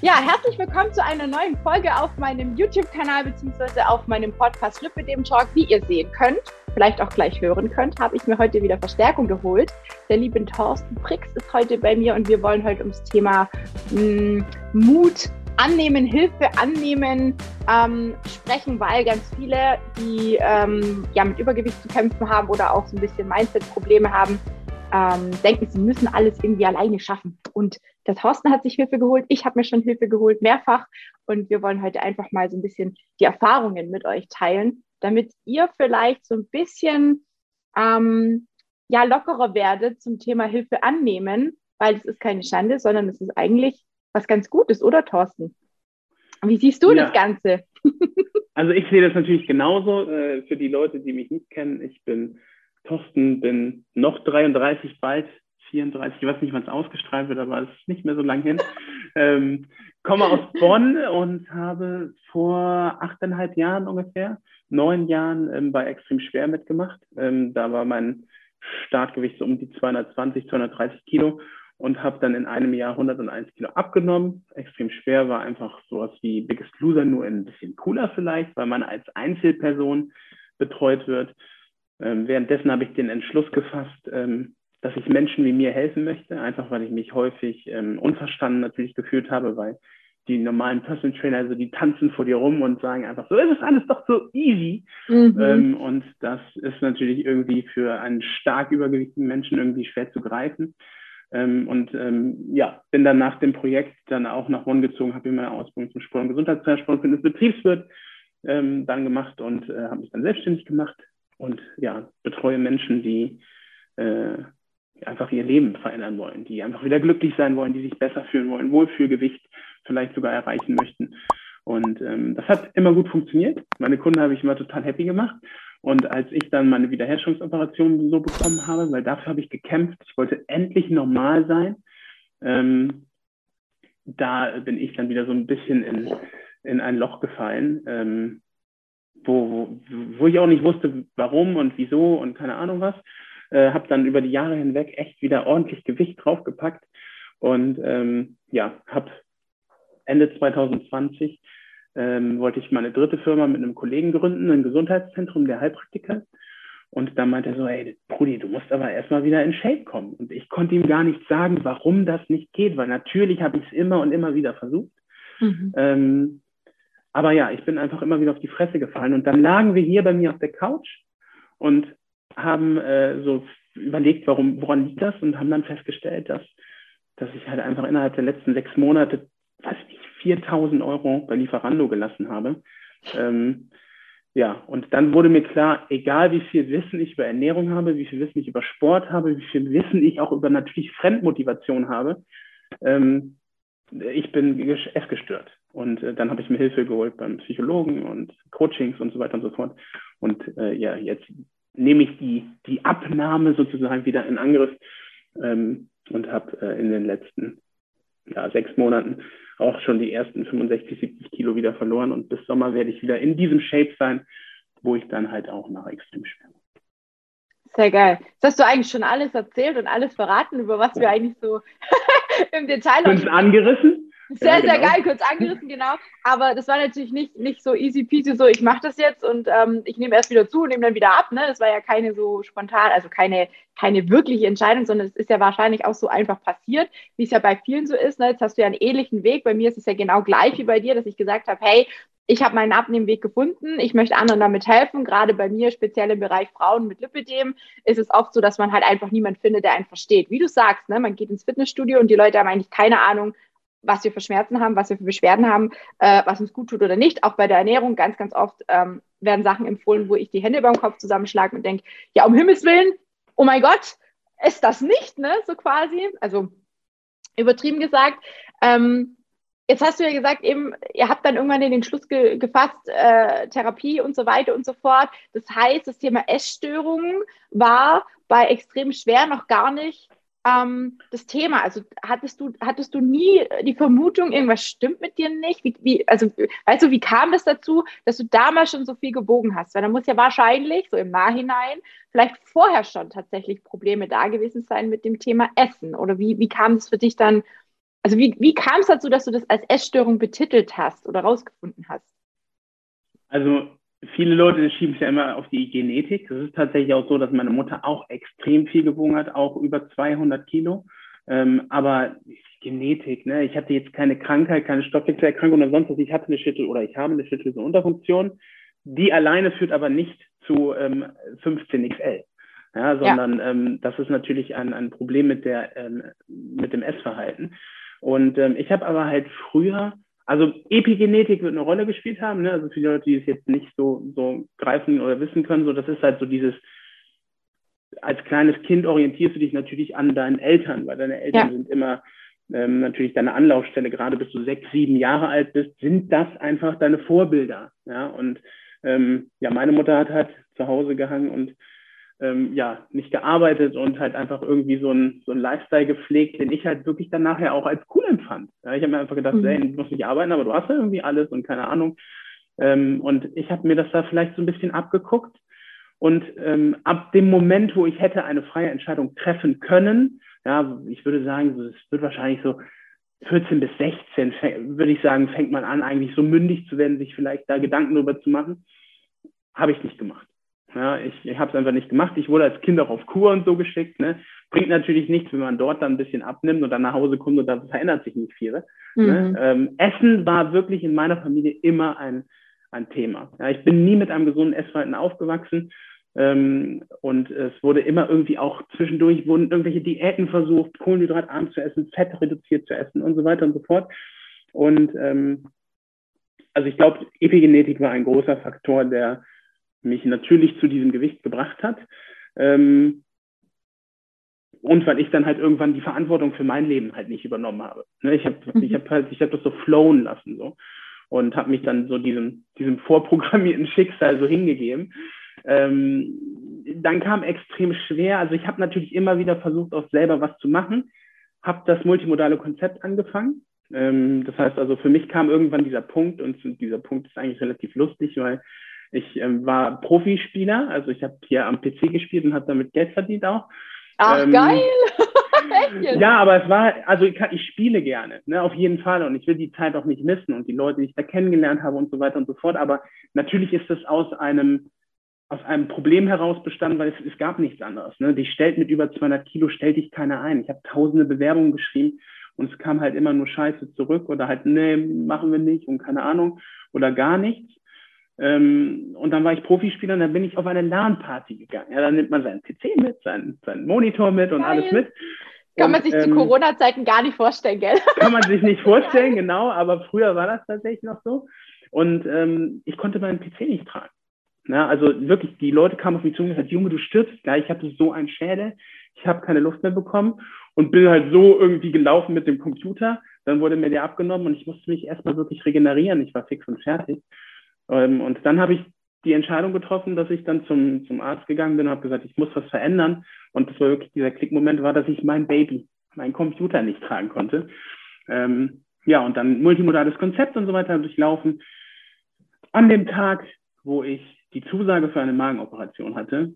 Ja, herzlich willkommen zu einer neuen Folge auf meinem YouTube-Kanal bzw. auf meinem Podcast Lüppe dem Talk. Wie ihr sehen könnt, vielleicht auch gleich hören könnt, habe ich mir heute wieder Verstärkung geholt. Der liebe Thorsten Prix ist heute bei mir und wir wollen heute ums Thema mh, hm, Mut annehmen, Hilfe annehmen ähm, sprechen, weil ganz viele, die ähm, ja mit Übergewicht zu kämpfen haben oder auch so ein bisschen Mindset-Probleme haben, ähm, denken, sie müssen alles irgendwie alleine schaffen. Und der Thorsten hat sich Hilfe geholt, ich habe mir schon Hilfe geholt, mehrfach. Und wir wollen heute einfach mal so ein bisschen die Erfahrungen mit euch teilen, damit ihr vielleicht so ein bisschen ähm, ja, lockerer werdet zum Thema Hilfe annehmen, weil es ist keine Schande, sondern es ist eigentlich was ganz Gutes, oder Thorsten? Wie siehst du ja. das Ganze? also ich sehe das natürlich genauso. Äh, für die Leute, die mich nicht kennen, ich bin Thorsten, bin noch 33 bald, 34, ich weiß nicht, wann es ausgestrahlt wird, aber es ist nicht mehr so lang hin. Ähm, komme aus Bonn und habe vor achteinhalb Jahren ungefähr, neun Jahren ähm, bei Extrem Schwer mitgemacht. Ähm, da war mein Startgewicht so um die 220, 230 Kilo und habe dann in einem Jahr 101 Kilo abgenommen. Extrem schwer war einfach sowas wie Biggest Loser, nur ein bisschen cooler vielleicht, weil man als Einzelperson betreut wird. Ähm, währenddessen habe ich den Entschluss gefasst, ähm, dass ich Menschen wie mir helfen möchte, einfach weil ich mich häufig ähm, unverstanden natürlich gefühlt habe, weil die normalen Personal Trainer, also die tanzen vor dir rum und sagen einfach, so ist es alles doch so easy. Mhm. Ähm, und das ist natürlich irgendwie für einen stark übergewichtigen Menschen irgendwie schwer zu greifen. Ähm, und ähm, ja, bin dann nach dem Projekt dann auch nach Bonn gezogen, habe mir meine Ausbildung zum Sport- und Gesundheitstrainer, Sport- und Betriebswirt ähm, dann gemacht und äh, habe mich dann selbstständig gemacht und ja, betreue Menschen, die äh, einfach ihr Leben verändern wollen, die einfach wieder glücklich sein wollen, die sich besser fühlen wollen, Wohlfühlgewicht vielleicht sogar erreichen möchten. Und ähm, das hat immer gut funktioniert. Meine Kunden habe ich immer total happy gemacht. Und als ich dann meine Wiederherstellungsoperation so bekommen habe, weil dafür habe ich gekämpft, ich wollte endlich normal sein, ähm, da bin ich dann wieder so ein bisschen in, in ein Loch gefallen, ähm, wo, wo, ich auch nicht wusste, warum und wieso und keine Ahnung was. Äh, habe dann über die Jahre hinweg echt wieder ordentlich Gewicht draufgepackt und ähm, ja, habe Ende 2020 ähm, wollte ich meine dritte Firma mit einem Kollegen gründen, ein Gesundheitszentrum der Heilpraktiker. Und dann meinte er so, hey, Brudi, du musst aber erstmal wieder in Shape kommen. Und ich konnte ihm gar nicht sagen, warum das nicht geht, weil natürlich habe ich es immer und immer wieder versucht. Mhm. Ähm, aber ja, ich bin einfach immer wieder auf die Fresse gefallen. Und dann lagen wir hier bei mir auf der Couch und haben äh, so überlegt, warum, woran liegt das und haben dann festgestellt, dass, dass ich halt einfach innerhalb der letzten sechs Monate, weiß ich nicht, 4000 Euro bei Lieferando gelassen habe. Ähm, ja, und dann wurde mir klar, egal wie viel Wissen ich über Ernährung habe, wie viel Wissen ich über Sport habe, wie viel Wissen ich auch über natürlich Fremdmotivation habe, ähm, ich bin essgestört. Und äh, dann habe ich mir Hilfe geholt beim Psychologen und Coachings und so weiter und so fort. Und äh, ja, jetzt nehme ich die, die Abnahme sozusagen wieder in Angriff ähm, und habe äh, in den letzten ja, sechs Monaten auch schon die ersten 65, 70 Kilo wieder verloren und bis Sommer werde ich wieder in diesem Shape sein, wo ich dann halt auch nach extrem schwer. Sehr geil. Jetzt hast du eigentlich schon alles erzählt und alles verraten, über was wir eigentlich so im Detail Fünf angerissen? Sehr, ja, genau. sehr geil, kurz angerissen, genau. Aber das war natürlich nicht, nicht so easy peasy, so ich mache das jetzt und ähm, ich nehme erst wieder zu und nehme dann wieder ab. Ne? Das war ja keine so spontan, also keine, keine wirkliche Entscheidung, sondern es ist ja wahrscheinlich auch so einfach passiert, wie es ja bei vielen so ist. Ne? Jetzt hast du ja einen ähnlichen Weg. Bei mir ist es ja genau gleich wie bei dir, dass ich gesagt habe, hey, ich habe meinen Abnehmweg gefunden, ich möchte anderen damit helfen. Gerade bei mir, speziell im Bereich Frauen mit Lipidem, ist es oft so, dass man halt einfach niemand findet, der einen versteht. Wie du sagst, ne? man geht ins Fitnessstudio und die Leute haben eigentlich keine Ahnung, was wir für Schmerzen haben, was wir für Beschwerden haben, äh, was uns gut tut oder nicht. Auch bei der Ernährung ganz, ganz oft ähm, werden Sachen empfohlen, wo ich die Hände beim Kopf zusammenschlage und denke, ja, um Himmels Willen, oh mein Gott, ist das nicht, ne? So quasi. Also übertrieben gesagt. Ähm, jetzt hast du ja gesagt, eben, ihr habt dann irgendwann in den Schluss ge gefasst, äh, Therapie und so weiter und so fort. Das heißt, das Thema Essstörungen war bei extrem schwer noch gar nicht ähm, das Thema? Also hattest du, hattest du nie die Vermutung, irgendwas stimmt mit dir nicht? Wie, wie, also, weißt du, wie kam das dazu, dass du damals schon so viel gewogen hast? Weil da muss ja wahrscheinlich, so im Nachhinein, vielleicht vorher schon tatsächlich Probleme da gewesen sein mit dem Thema Essen. Oder wie, wie kam es für dich dann Also wie, wie kam es dazu, dass du das als Essstörung betitelt hast oder rausgefunden hast? Also viele Leute schieben es ja immer auf die Genetik. Es ist tatsächlich auch so, dass meine Mutter auch extrem viel gewogen hat, auch über 200 Kilo. Ähm, aber Genetik, ne? Ich hatte jetzt keine Krankheit, keine Stoffwechselerkrankung oder sonst was. Ich hatte eine Schüttel oder ich habe eine Schilddrüsenunterfunktion. Die alleine führt aber nicht zu ähm, 15XL. Ja, sondern ja. Ähm, das ist natürlich ein, ein Problem mit, der, ähm, mit dem Essverhalten. Und ähm, ich habe aber halt früher, also Epigenetik wird eine Rolle gespielt haben, ne? also für die Leute, die es jetzt nicht so, so greifen oder wissen können, so das ist halt so dieses, als kleines Kind orientierst du dich natürlich an deinen Eltern, weil deine Eltern ja. sind immer ähm, natürlich deine Anlaufstelle, gerade bis du sechs, sieben Jahre alt bist, sind das einfach deine Vorbilder. Ja? Und ähm, ja, meine Mutter hat halt zu Hause gehangen und ähm, ja, nicht gearbeitet und halt einfach irgendwie so ein, so ein Lifestyle gepflegt, den ich halt wirklich dann nachher auch als cool empfand. Ja, ich habe mir einfach gedacht, mhm. ey, du musst nicht arbeiten, aber du hast ja irgendwie alles und keine Ahnung. Ähm, und ich habe mir das da vielleicht so ein bisschen abgeguckt. Und ähm, ab dem Moment, wo ich hätte eine freie Entscheidung treffen können, ja, ich würde sagen, es wird wahrscheinlich so 14 bis 16, würde ich sagen, fängt man an, eigentlich so mündig zu werden, sich vielleicht da Gedanken darüber zu machen. Habe ich nicht gemacht. Ja, ich ich habe es einfach nicht gemacht. Ich wurde als Kind auch auf Kur und so geschickt. Ne? Bringt natürlich nichts, wenn man dort dann ein bisschen abnimmt und dann nach Hause kommt und da verändert sich nicht viel. Ne? Mhm. Ne? Ähm, Essen war wirklich in meiner Familie immer ein, ein Thema. Ja, ich bin nie mit einem gesunden Essverhalten aufgewachsen. Ähm, und es wurde immer irgendwie auch zwischendurch wurden irgendwelche Diäten versucht, kohlenhydratarm zu essen, Fett reduziert zu essen und so weiter und so fort. Und ähm, also ich glaube, Epigenetik war ein großer Faktor, der mich natürlich zu diesem Gewicht gebracht hat. Ähm, und weil ich dann halt irgendwann die Verantwortung für mein Leben halt nicht übernommen habe. Ne, ich habe mhm. ich hab halt, ich habe das so flown lassen so und habe mich dann so diesem, diesem vorprogrammierten Schicksal so hingegeben. Ähm, dann kam extrem schwer. Also ich habe natürlich immer wieder versucht, auch selber was zu machen, habe das multimodale Konzept angefangen. Ähm, das heißt also, für mich kam irgendwann dieser Punkt und dieser Punkt ist eigentlich relativ lustig, weil ich ähm, war Profispieler, also ich habe hier am PC gespielt und habe damit Geld verdient auch. Ach, ähm, geil! ja, aber es war, also ich, ich spiele gerne, ne, auf jeden Fall. Und ich will die Zeit auch nicht missen und die Leute, die ich da kennengelernt habe und so weiter und so fort. Aber natürlich ist das aus einem, aus einem Problem heraus bestanden, weil es, es gab nichts anderes. Ne? Die stellt mit über 200 Kilo, stellt dich keiner ein. Ich habe tausende Bewerbungen geschrieben und es kam halt immer nur Scheiße zurück oder halt, nee, machen wir nicht und keine Ahnung oder gar nichts. Ähm, und dann war ich Profispieler und dann bin ich auf eine LAN-Party gegangen. Ja, dann nimmt man seinen PC mit, seinen, seinen Monitor mit und Geil. alles mit. Kann und, man sich ähm, zu Corona-Zeiten gar nicht vorstellen, gell? Kann man sich nicht vorstellen, genau, aber früher war das tatsächlich noch so. Und ähm, ich konnte meinen PC nicht tragen. Ja, also wirklich, die Leute kamen auf mich zu und gesagt, Junge, du stirbst gleich, ich hatte so einen Schädel, ich habe keine Luft mehr bekommen und bin halt so irgendwie gelaufen mit dem Computer. Dann wurde mir der abgenommen und ich musste mich erstmal wirklich regenerieren. Ich war fix und fertig. Ähm, und dann habe ich die Entscheidung getroffen, dass ich dann zum, zum Arzt gegangen bin und habe gesagt, ich muss was verändern. Und das war wirklich dieser Klickmoment, war, dass ich mein Baby, mein Computer nicht tragen konnte. Ähm, ja, und dann multimodales Konzept und so weiter durchlaufen. An dem Tag, wo ich die Zusage für eine Magenoperation hatte,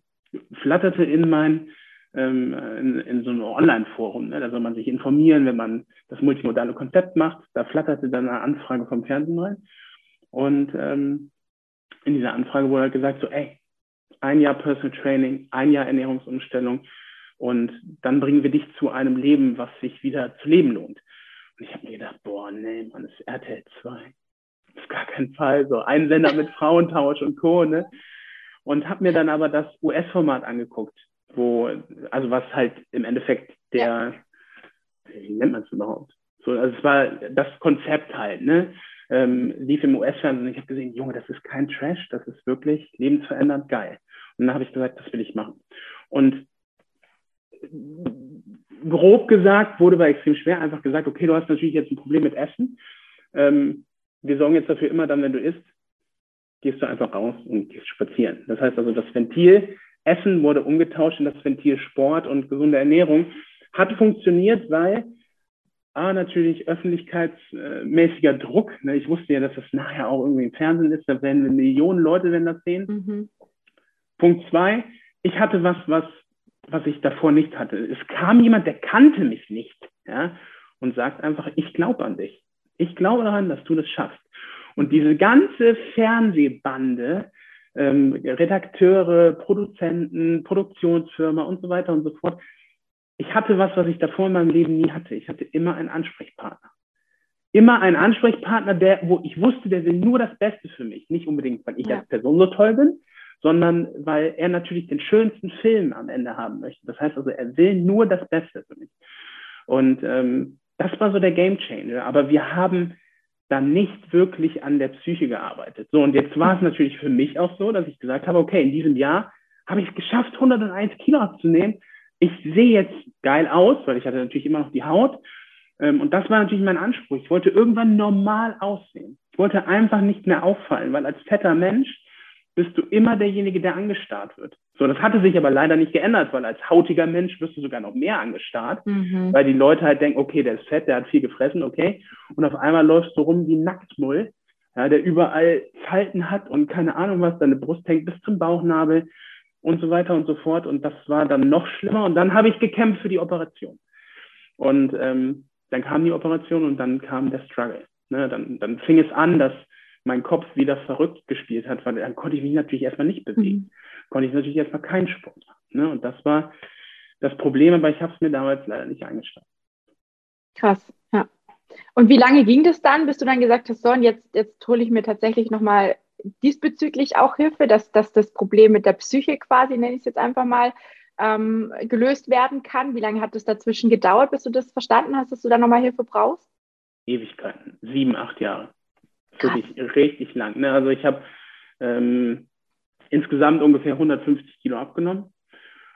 flatterte in mein ähm, in, in so einem Online-Forum. Ne? Da soll man sich informieren, wenn man das multimodale Konzept macht. Da flatterte dann eine Anfrage vom Fernsehen rein. Und ähm, in dieser Anfrage wurde halt gesagt, so, ey, ein Jahr Personal Training, ein Jahr Ernährungsumstellung und dann bringen wir dich zu einem Leben, was sich wieder zu leben lohnt. Und ich habe mir gedacht, boah, nee, man, das ist RTL 2. Auf gar keinen Fall. So ein Sender mit Frauentausch und Co. Ne? Und habe mir dann aber das US-Format angeguckt, wo, also was halt im Endeffekt der, ja. wie nennt man es überhaupt? So, also es war das Konzept halt, ne? Ähm, lief im US-Fernsehen und ich habe gesehen, Junge, das ist kein Trash, das ist wirklich lebensverändernd geil. Und dann habe ich gesagt, das will ich machen. Und grob gesagt, wurde aber extrem schwer, einfach gesagt, okay, du hast natürlich jetzt ein Problem mit Essen. Ähm, wir sorgen jetzt dafür immer dann, wenn du isst, gehst du einfach raus und gehst spazieren. Das heißt also, das Ventil Essen wurde umgetauscht in das Ventil Sport und gesunde Ernährung. Hat funktioniert, weil A, natürlich öffentlichkeitsmäßiger Druck. Ne? Ich wusste ja, dass das nachher auch irgendwie im Fernsehen ist. Da werden Millionen Leute wenn das sehen. Mhm. Punkt zwei, ich hatte was, was, was ich davor nicht hatte. Es kam jemand, der kannte mich nicht. Ja? und sagst einfach, ich glaube an dich. Ich glaube daran, dass du das schaffst. Und diese ganze Fernsehbande, ähm, Redakteure, Produzenten, Produktionsfirma und so weiter und so fort, ich hatte was, was ich davor in meinem Leben nie hatte. Ich hatte immer einen Ansprechpartner. Immer einen Ansprechpartner, der, wo ich wusste, der will nur das Beste für mich. Nicht unbedingt, weil ich ja. als Person so toll bin, sondern weil er natürlich den schönsten Film am Ende haben möchte. Das heißt also, er will nur das Beste für mich. Und ähm, das war so der Game Changer. Aber wir haben dann nicht wirklich an der Psyche gearbeitet. So, und jetzt war es natürlich für mich auch so, dass ich gesagt habe, okay, in diesem Jahr habe ich es geschafft, 101 Kilo abzunehmen. Ich sehe jetzt geil aus, weil ich hatte natürlich immer noch die Haut. Ähm, und das war natürlich mein Anspruch. Ich wollte irgendwann normal aussehen. Ich wollte einfach nicht mehr auffallen, weil als fetter Mensch bist du immer derjenige, der angestarrt wird. So, das hatte sich aber leider nicht geändert, weil als hautiger Mensch wirst du sogar noch mehr angestarrt, mhm. weil die Leute halt denken, okay, der ist fett, der hat viel gefressen, okay. Und auf einmal läufst du rum wie Nacktmull, ja, der überall Falten hat und keine Ahnung was, deine Brust hängt bis zum Bauchnabel und so weiter und so fort. Und das war dann noch schlimmer. Und dann habe ich gekämpft für die Operation. Und ähm, dann kam die Operation und dann kam der Struggle. Ne, dann, dann fing es an, dass mein Kopf wieder verrückt gespielt hat, weil dann konnte ich mich natürlich erstmal nicht bewegen. Mhm. Konnte ich natürlich erstmal keinen Sport machen. Ne? Und das war das Problem, aber ich habe es mir damals leider nicht eingestanden. Krass, ja. Und wie lange ging das dann, bis du dann gesagt hast, so, und jetzt, jetzt hole ich mir tatsächlich nochmal diesbezüglich auch Hilfe, dass, dass das Problem mit der Psyche quasi, nenne ich es jetzt einfach mal, ähm, gelöst werden kann? Wie lange hat es dazwischen gedauert, bis du das verstanden hast, dass du da nochmal Hilfe brauchst? Ewigkeiten, sieben, acht Jahre wirklich richtig lang. Ne? Also ich habe ähm, insgesamt ungefähr 150 Kilo abgenommen.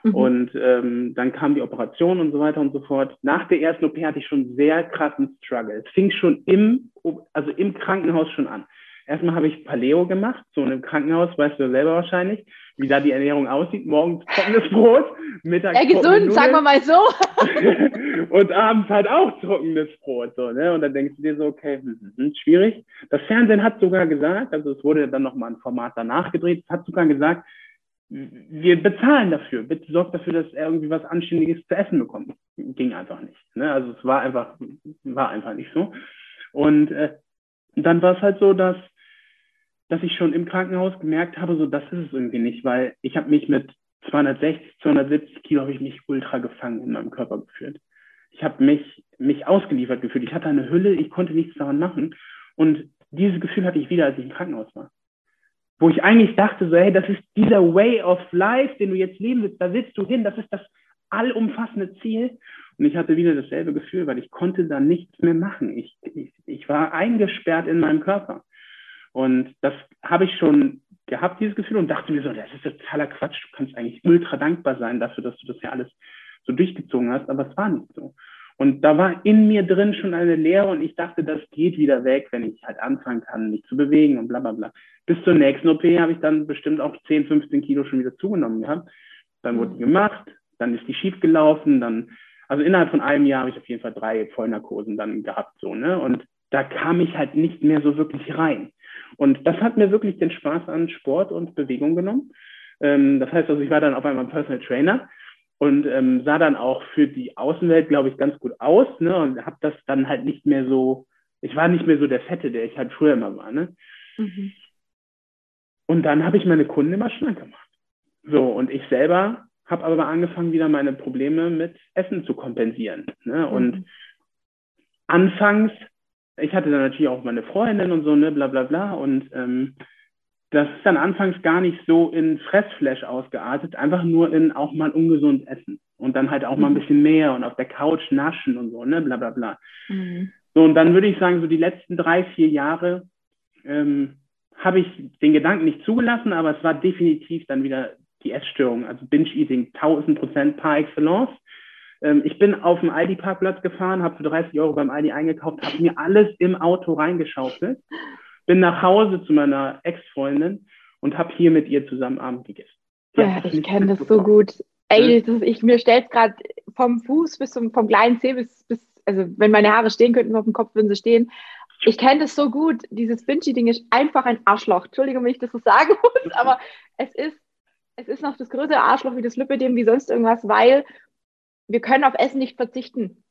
Mhm. Und ähm, dann kam die Operation und so weiter und so fort. Nach der ersten OP hatte ich schon sehr krassen Struggle. Es fing schon im, also im Krankenhaus schon an. Erstmal habe ich Paleo gemacht, so in einem Krankenhaus, weißt du selber wahrscheinlich, wie da die Ernährung aussieht. Morgens trockenes Brot, mittags. Ja, gesund, sagen wir mal so. und abends halt auch trockenes Brot. So, ne? Und dann denkst du dir so, okay, hm, hm, hm, schwierig. Das Fernsehen hat sogar gesagt, also es wurde dann nochmal ein Format danach gedreht, es hat sogar gesagt, wir bezahlen dafür. Bitte sorgt dafür, dass er irgendwie was Anständiges zu essen bekommt. Ging einfach nicht. Ne? Also es war einfach, war einfach nicht so. Und äh, dann war es halt so, dass dass ich schon im Krankenhaus gemerkt habe, so das ist es irgendwie nicht, weil ich habe mich mit 260, 270 Kilo habe ich mich ultra gefangen in meinem Körper gefühlt. Ich habe mich, mich ausgeliefert gefühlt. Ich hatte eine Hülle, ich konnte nichts daran machen. Und dieses Gefühl hatte ich wieder, als ich im Krankenhaus war. Wo ich eigentlich dachte, so, hey, das ist dieser Way of Life, den du jetzt leben willst, da willst du hin, das ist das allumfassende Ziel. Und ich hatte wieder dasselbe Gefühl, weil ich konnte da nichts mehr machen. Ich, ich, ich war eingesperrt in meinem Körper. Und das habe ich schon gehabt, dieses Gefühl, und dachte mir so, das ist totaler Quatsch. Du kannst eigentlich ultra dankbar sein dafür, dass du das ja alles so durchgezogen hast, aber es war nicht so. Und da war in mir drin schon eine Leere und ich dachte, das geht wieder weg, wenn ich halt anfangen kann, mich zu bewegen und bla bla bla. Bis zur nächsten OP habe ich dann bestimmt auch 10, 15 Kilo schon wieder zugenommen gehabt. Dann wurde die gemacht, dann ist die schief gelaufen, dann, also innerhalb von einem Jahr habe ich auf jeden Fall drei Vollnarkosen dann gehabt, so, ne? Und da kam ich halt nicht mehr so wirklich rein. Und das hat mir wirklich den Spaß an Sport und Bewegung genommen. Ähm, das heißt also, ich war dann auf einmal Personal Trainer und ähm, sah dann auch für die Außenwelt, glaube ich, ganz gut aus ne? und habe das dann halt nicht mehr so, ich war nicht mehr so der Fette, der ich halt früher immer war. Ne? Mhm. Und dann habe ich meine Kunden immer schlank gemacht. So, und ich selber habe aber angefangen, wieder meine Probleme mit Essen zu kompensieren. Ne? Und mhm. anfangs ich hatte dann natürlich auch meine Freundin und so, ne, bla bla bla. Und ähm, das ist dann anfangs gar nicht so in Fressflash ausgeartet, einfach nur in auch mal ungesund essen. Und dann halt auch mal ein mhm. bisschen mehr und auf der Couch naschen und so, ne, bla bla bla. Mhm. So, und dann würde ich sagen, so die letzten drei, vier Jahre ähm, habe ich den Gedanken nicht zugelassen, aber es war definitiv dann wieder die Essstörung, also Binge-Eating, 1000 Prozent par excellence. Ähm, ich bin auf dem Aldi-Parkplatz gefahren, habe für 30 Euro beim Aldi eingekauft, habe mir alles im Auto reingeschaufelt, bin nach Hause zu meiner Ex-Freundin und habe hier mit ihr zusammen Abend gegessen. Ja, ich kenne das so gut. Ey, das ist, ich, mir stellt gerade vom Fuß bis zum vom kleinen Zeh bis, bis, also wenn meine Haare stehen könnten auf dem Kopf, würden sie stehen. Ich kenne das so gut. Dieses Vinci-Ding ist einfach ein Arschloch. Entschuldigung, wenn ich das so sagen muss, aber es ist, es ist noch das größte Arschloch wie das Lipidem, wie sonst irgendwas, weil wir können auf Essen nicht verzichten.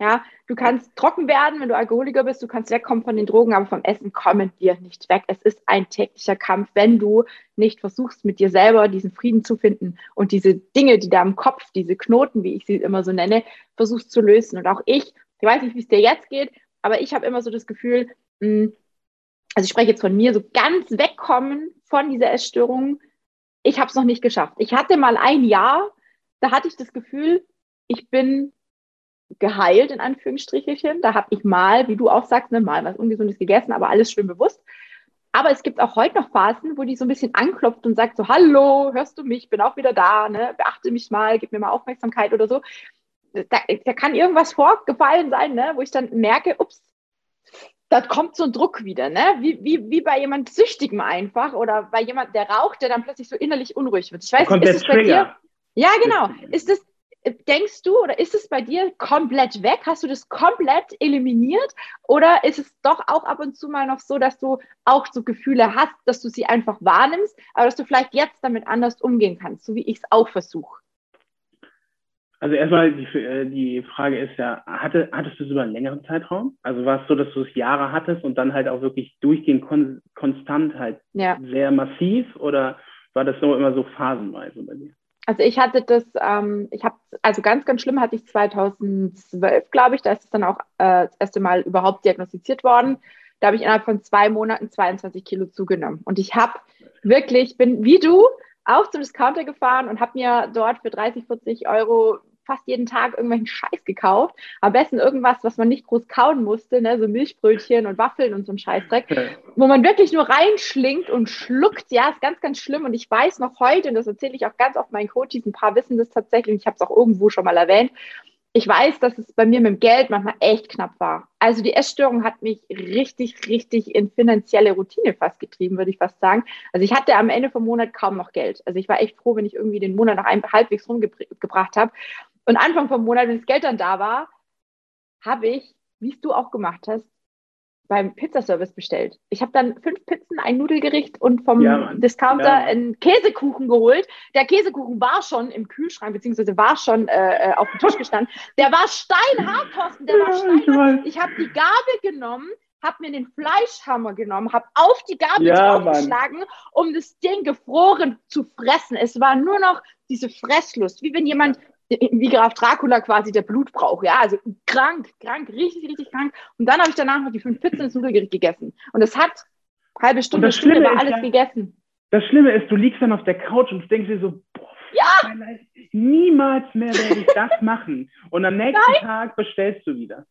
Ja, du kannst trocken werden, wenn du Alkoholiker bist, du kannst wegkommen von den Drogen, aber vom Essen kommen wir nicht weg. Es ist ein täglicher Kampf, wenn du nicht versuchst, mit dir selber diesen Frieden zu finden und diese Dinge, die da im Kopf, diese Knoten, wie ich sie immer so nenne, versuchst zu lösen. Und auch ich, ich weiß nicht, wie es dir jetzt geht, aber ich habe immer so das Gefühl, hm, also ich spreche jetzt von mir, so ganz wegkommen von dieser Essstörung, ich habe es noch nicht geschafft. Ich hatte mal ein Jahr, da hatte ich das Gefühl, ich bin geheilt, in Anführungsstrichelchen. Da habe ich mal, wie du auch sagst, ne, mal was Ungesundes gegessen, aber alles schön bewusst. Aber es gibt auch heute noch Phasen, wo die so ein bisschen anklopft und sagt so, hallo, hörst du mich, bin auch wieder da, ne? beachte mich mal, gib mir mal Aufmerksamkeit oder so. Da, da kann irgendwas vorgefallen sein, ne? wo ich dann merke, ups, da kommt so ein Druck wieder, ne? Wie, wie, wie bei jemand Süchtigem einfach oder bei jemand, der raucht, der dann plötzlich so innerlich unruhig wird. Ich weiß nicht, ist es bei dir? Ja, genau. Ist es, denkst du oder ist es bei dir komplett weg? Hast du das komplett eliminiert? Oder ist es doch auch ab und zu mal noch so, dass du auch so Gefühle hast, dass du sie einfach wahrnimmst, aber dass du vielleicht jetzt damit anders umgehen kannst, so wie ich es auch versuche? Also erstmal die, äh, die Frage ist ja, hatte, hattest du es über einen längeren Zeitraum? Also war es so, dass du es Jahre hattest und dann halt auch wirklich durchgehend kon konstant halt ja. sehr massiv oder war das so immer so phasenweise bei dir? Also ich hatte das, ähm, ich habe, also ganz, ganz schlimm hatte ich 2012, glaube ich, da ist es dann auch äh, das erste Mal überhaupt diagnostiziert worden. Da habe ich innerhalb von zwei Monaten 22 Kilo zugenommen. Und ich habe wirklich, bin wie du, auch zum Discounter gefahren und habe mir dort für 30, 40 Euro fast jeden Tag irgendwelchen Scheiß gekauft. Am besten irgendwas, was man nicht groß kauen musste, ne? so Milchbrötchen und Waffeln und so ein Scheißdreck, wo man wirklich nur reinschlingt und schluckt. Ja, ist ganz, ganz schlimm. Und ich weiß noch heute, und das erzähle ich auch ganz oft meinen Coaches, ein paar wissen das tatsächlich, und ich habe es auch irgendwo schon mal erwähnt, ich weiß, dass es bei mir mit dem Geld manchmal echt knapp war. Also die Essstörung hat mich richtig, richtig in finanzielle Routine fast getrieben, würde ich fast sagen. Also ich hatte am Ende vom Monat kaum noch Geld. Also ich war echt froh, wenn ich irgendwie den Monat noch halbwegs rumgebracht habe. Und Anfang vom Monat, wenn das Geld dann da war, habe ich, wie es du auch gemacht hast, beim Pizzaservice bestellt. Ich habe dann fünf Pizzen, ein Nudelgericht und vom ja, Discounter ja. einen Käsekuchen geholt. Der Käsekuchen war schon im Kühlschrank, beziehungsweise war schon äh, äh auf dem Tisch gestanden. Der war steinhart, Thorsten, der ja, war steinhart. Ich, ich habe die Gabel genommen, habe mir den Fleischhammer genommen, habe auf die Gabel ja, draufgeschlagen, um das Ding gefroren zu fressen. Es war nur noch diese Fresslust, wie wenn jemand wie Graf Dracula quasi der Blutbrauch, ja, also krank, krank, richtig, richtig krank. Und dann habe ich danach noch die fünf Pizzen ins Nudelgericht gegessen. Und es hat halbe Stunde, Stunde war alles ja, gegessen. Das Schlimme ist, du liegst dann auf der Couch und denkst dir so, boah, ja! niemals mehr werde ich das machen. Und am nächsten Nein. Tag bestellst du wieder.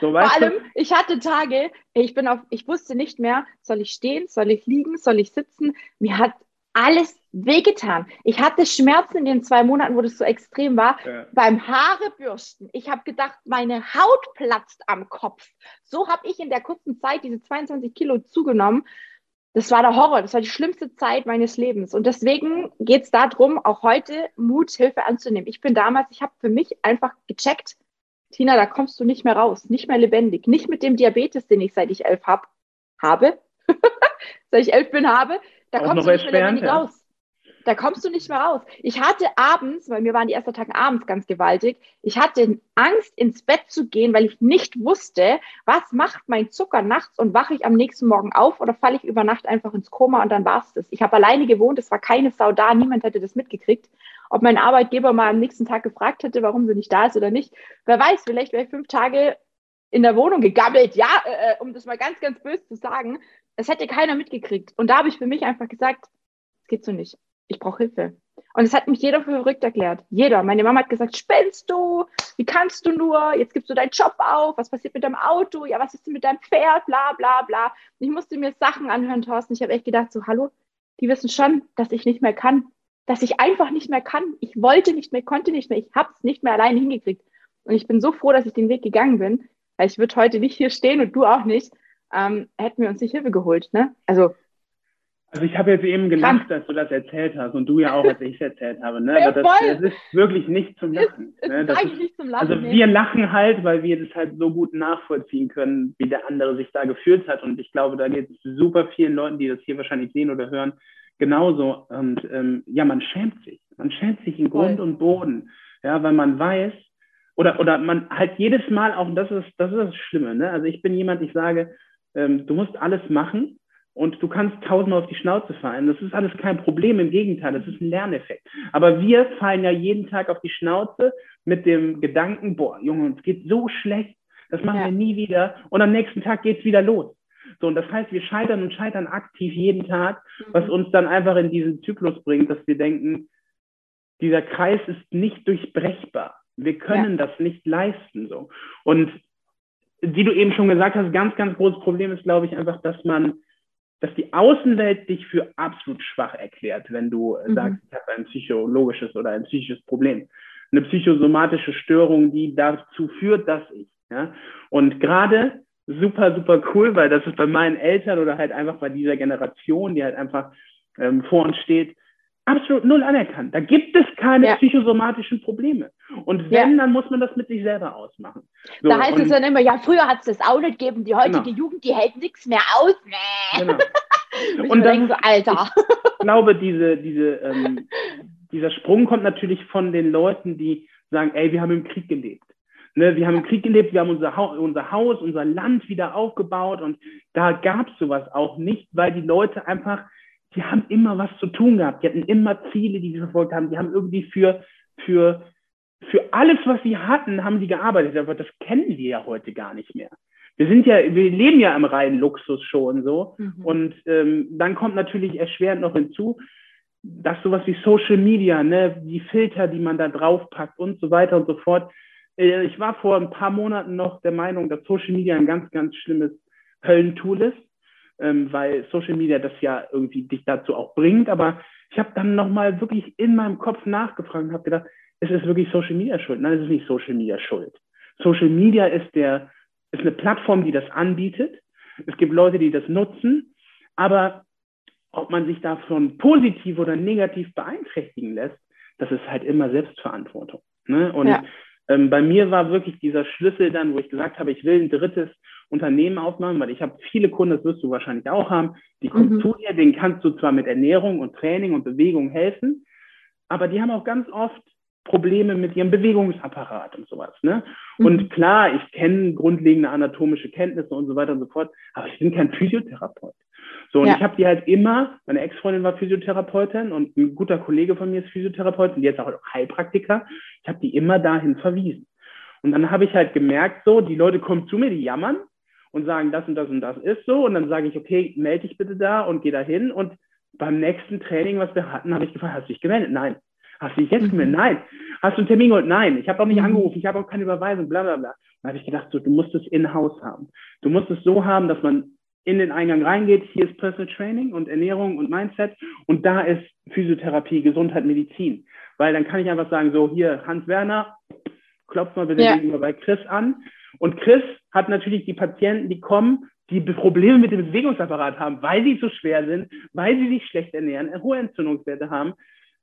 So, Vor allem, du? ich hatte Tage, ich bin auf, ich wusste nicht mehr, soll ich stehen, soll ich liegen, soll ich sitzen. Mir hat alles wehgetan. Ich hatte Schmerzen in den zwei Monaten, wo das so extrem war, ja. beim Haarebürsten. Ich habe gedacht, meine Haut platzt am Kopf. So habe ich in der kurzen Zeit diese 22 Kilo zugenommen. Das war der Horror, das war die schlimmste Zeit meines Lebens. Und deswegen geht es darum, auch heute Mut, Hilfe anzunehmen. Ich bin damals, ich habe für mich einfach gecheckt, Tina, da kommst du nicht mehr raus, nicht mehr lebendig, nicht mit dem Diabetes, den ich seit ich elf hab, habe, seit ich elf bin habe, da Auch kommst du nicht mehr ja. raus. Da kommst du nicht mehr raus. Ich hatte abends, weil mir waren die ersten Tage abends ganz gewaltig, ich hatte Angst, ins Bett zu gehen, weil ich nicht wusste, was macht mein Zucker nachts und wache ich am nächsten Morgen auf oder falle ich über Nacht einfach ins Koma und dann war es das. Ich habe alleine gewohnt, es war keine Sau da, niemand hätte das mitgekriegt. Ob mein Arbeitgeber mal am nächsten Tag gefragt hätte, warum sie nicht da ist oder nicht, wer weiß, vielleicht wäre ich fünf Tage in der Wohnung gegabbelt, ja, äh, äh um das mal ganz, ganz böse zu sagen. Es hätte keiner mitgekriegt. Und da habe ich für mich einfach gesagt, es geht so nicht. Ich brauche Hilfe. Und es hat mich jeder für verrückt erklärt. Jeder. Meine Mama hat gesagt, spinnst du? Wie kannst du nur? Jetzt gibst du deinen Job auf. Was passiert mit deinem Auto? Ja, was ist denn mit deinem Pferd? Bla, bla, bla. Und ich musste mir Sachen anhören, Thorsten. Ich habe echt gedacht, so, hallo, die wissen schon, dass ich nicht mehr kann. Dass ich einfach nicht mehr kann. Ich wollte nicht mehr, konnte nicht mehr. Ich habe es nicht mehr alleine hingekriegt. Und ich bin so froh, dass ich den Weg gegangen bin, weil ich würde heute nicht hier stehen und du auch nicht, ähm, hätten wir uns nicht Hilfe geholt. Ne? Also, also ich habe jetzt eben gelacht, dass du das erzählt hast und du ja auch, als ich es erzählt habe. Ne? Ja, das, das, ist wirklich nicht zum Lachen. Ist, ne? das ist, nicht zum Lachen. Also nee. wir lachen halt, weil wir das halt so gut nachvollziehen können, wie der andere sich da gefühlt hat. Und ich glaube, da geht es super vielen Leuten, die das hier wahrscheinlich sehen oder hören, genauso. Und ähm, ja, man schämt sich. Man schämt sich in Grund Voll. und Boden. Ja, weil man weiß, oder, oder man halt jedes Mal auch, das ist, das ist das Schlimme, ne? Also ich bin jemand, ich sage, ähm, du musst alles machen und du kannst tausendmal auf die Schnauze fallen. Das ist alles kein Problem, im Gegenteil, das ist ein Lerneffekt. Aber wir fallen ja jeden Tag auf die Schnauze mit dem Gedanken, boah, Junge, uns geht so schlecht, das machen ja. wir nie wieder und am nächsten Tag geht's wieder los. So, und das heißt, wir scheitern und scheitern aktiv jeden Tag, was mhm. uns dann einfach in diesen Zyklus bringt, dass wir denken, dieser Kreis ist nicht durchbrechbar. Wir können ja. das nicht leisten, so. Und wie du eben schon gesagt hast, ganz, ganz großes Problem ist, glaube ich, einfach, dass man, dass die Außenwelt dich für absolut schwach erklärt, wenn du mhm. sagst, ich habe ein psychologisches oder ein psychisches Problem. Eine psychosomatische Störung, die dazu führt, dass ich, ja. Und gerade super, super cool, weil das ist bei meinen Eltern oder halt einfach bei dieser Generation, die halt einfach ähm, vor uns steht, absolut null anerkannt. Da gibt es keine ja. psychosomatischen Probleme. Und wenn, ja. dann muss man das mit sich selber ausmachen. So, da heißt es dann immer, ja, früher hat es das auch nicht gegeben, die heutige genau. Jugend, die hält nichts mehr aus. Nee. Genau. und dann, so, Alter. Ich glaube, diese, diese, ähm, dieser Sprung kommt natürlich von den Leuten, die sagen, ey, wir haben im Krieg gelebt. Ne, wir haben im Krieg gelebt, wir haben unser, ha unser Haus, unser Land wieder aufgebaut und da gab es sowas auch nicht, weil die Leute einfach die haben immer was zu tun gehabt. Die hatten immer Ziele, die sie verfolgt haben. Die haben irgendwie für, für, für alles, was sie hatten, haben sie gearbeitet. Aber das kennen wir ja heute gar nicht mehr. Wir sind ja, wir leben ja im reinen Luxus schon so. Mhm. Und ähm, dann kommt natürlich erschwerend noch hinzu, dass sowas wie Social Media, ne, die Filter, die man da draufpackt und so weiter und so fort. Äh, ich war vor ein paar Monaten noch der Meinung, dass Social Media ein ganz, ganz schlimmes Höllentool ist ähm, weil Social Media das ja irgendwie dich dazu auch bringt. Aber ich habe dann nochmal wirklich in meinem Kopf nachgefragt und habe gedacht, ist es wirklich Social Media schuld? Nein, es ist nicht Social Media schuld. Social Media ist der, ist eine Plattform, die das anbietet. Es gibt Leute, die das nutzen, aber ob man sich davon positiv oder negativ beeinträchtigen lässt, das ist halt immer Selbstverantwortung. Ne? Und ja. ähm, bei mir war wirklich dieser Schlüssel dann, wo ich gesagt habe, ich will ein drittes Unternehmen aufmachen, weil ich habe viele Kunden, das wirst du wahrscheinlich auch haben, die kommen mhm. zu dir, denen kannst du zwar mit Ernährung und Training und Bewegung helfen, aber die haben auch ganz oft Probleme mit ihrem Bewegungsapparat und sowas. Ne? Mhm. Und klar, ich kenne grundlegende anatomische Kenntnisse und so weiter und so fort, aber ich bin kein Physiotherapeut. So, und ja. ich habe die halt immer, meine Ex-Freundin war Physiotherapeutin und ein guter Kollege von mir ist Physiotherapeut und jetzt auch Heilpraktiker. Ich habe die immer dahin verwiesen. Und dann habe ich halt gemerkt, so, die Leute kommen zu mir, die jammern und sagen, das und das und das ist so. Und dann sage ich, okay, melde dich bitte da und geh da hin. Und beim nächsten Training, was wir hatten, habe ich gefragt, hast du dich gemeldet? Nein. Hast du dich jetzt gemeldet? Nein. Hast du einen Termin geholt? Nein. Ich habe auch nicht mhm. angerufen, ich habe auch keine Überweisung, bla bla bla. Dann habe ich gedacht, so, du musst es in-house haben. Du musst es so haben, dass man in den Eingang reingeht, hier ist Personal Training und Ernährung und Mindset und da ist Physiotherapie, Gesundheit, Medizin. Weil dann kann ich einfach sagen, so hier, Hans Werner, klopf mal bitte ja. gegenüber bei Chris an und Chris hat natürlich die Patienten, die kommen, die Probleme mit dem Bewegungsapparat haben, weil sie zu schwer sind, weil sie sich schlecht ernähren, hohe Entzündungswerte haben.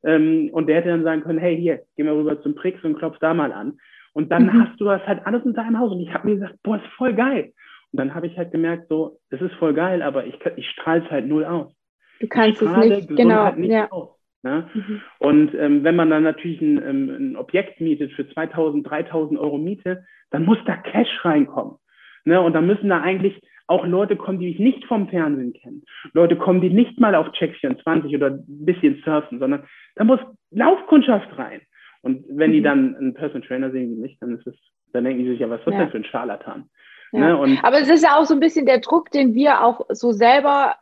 Ähm, und der hätte dann sagen können, hey, hier, geh mal rüber zum Prix und klopf da mal an. Und dann mhm. hast du das halt alles in deinem Haus. Und ich habe mir gesagt, boah, ist voll geil. Und dann habe ich halt gemerkt, so, das ist voll geil, aber ich, ich strahle es halt null aus. Du kannst es nicht, genau. Nicht ja. aus. Ne? Mhm. Und ähm, wenn man dann natürlich ein, ähm, ein Objekt mietet für 2000, 3000 Euro Miete, dann muss da Cash reinkommen. Ne? Und dann müssen da eigentlich auch Leute kommen, die mich nicht vom Fernsehen kennen. Leute kommen, die nicht mal auf Check 24 oder ein bisschen surfen, sondern da muss Laufkundschaft rein. Und wenn mhm. die dann einen Personal Trainer sehen wie mich, dann ist es, dann denken die sich ja, was ist das ja. denn für ein Scharlatan? Ja. Ne? Aber es ist ja auch so ein bisschen der Druck, den wir auch so selber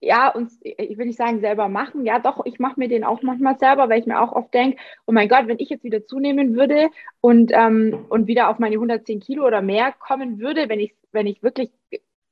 ja, uns, ich will nicht sagen selber machen, ja doch, ich mache mir den auch manchmal selber, weil ich mir auch oft denke, oh mein Gott, wenn ich jetzt wieder zunehmen würde und, ähm, und wieder auf meine 110 Kilo oder mehr kommen würde, wenn ich, wenn ich wirklich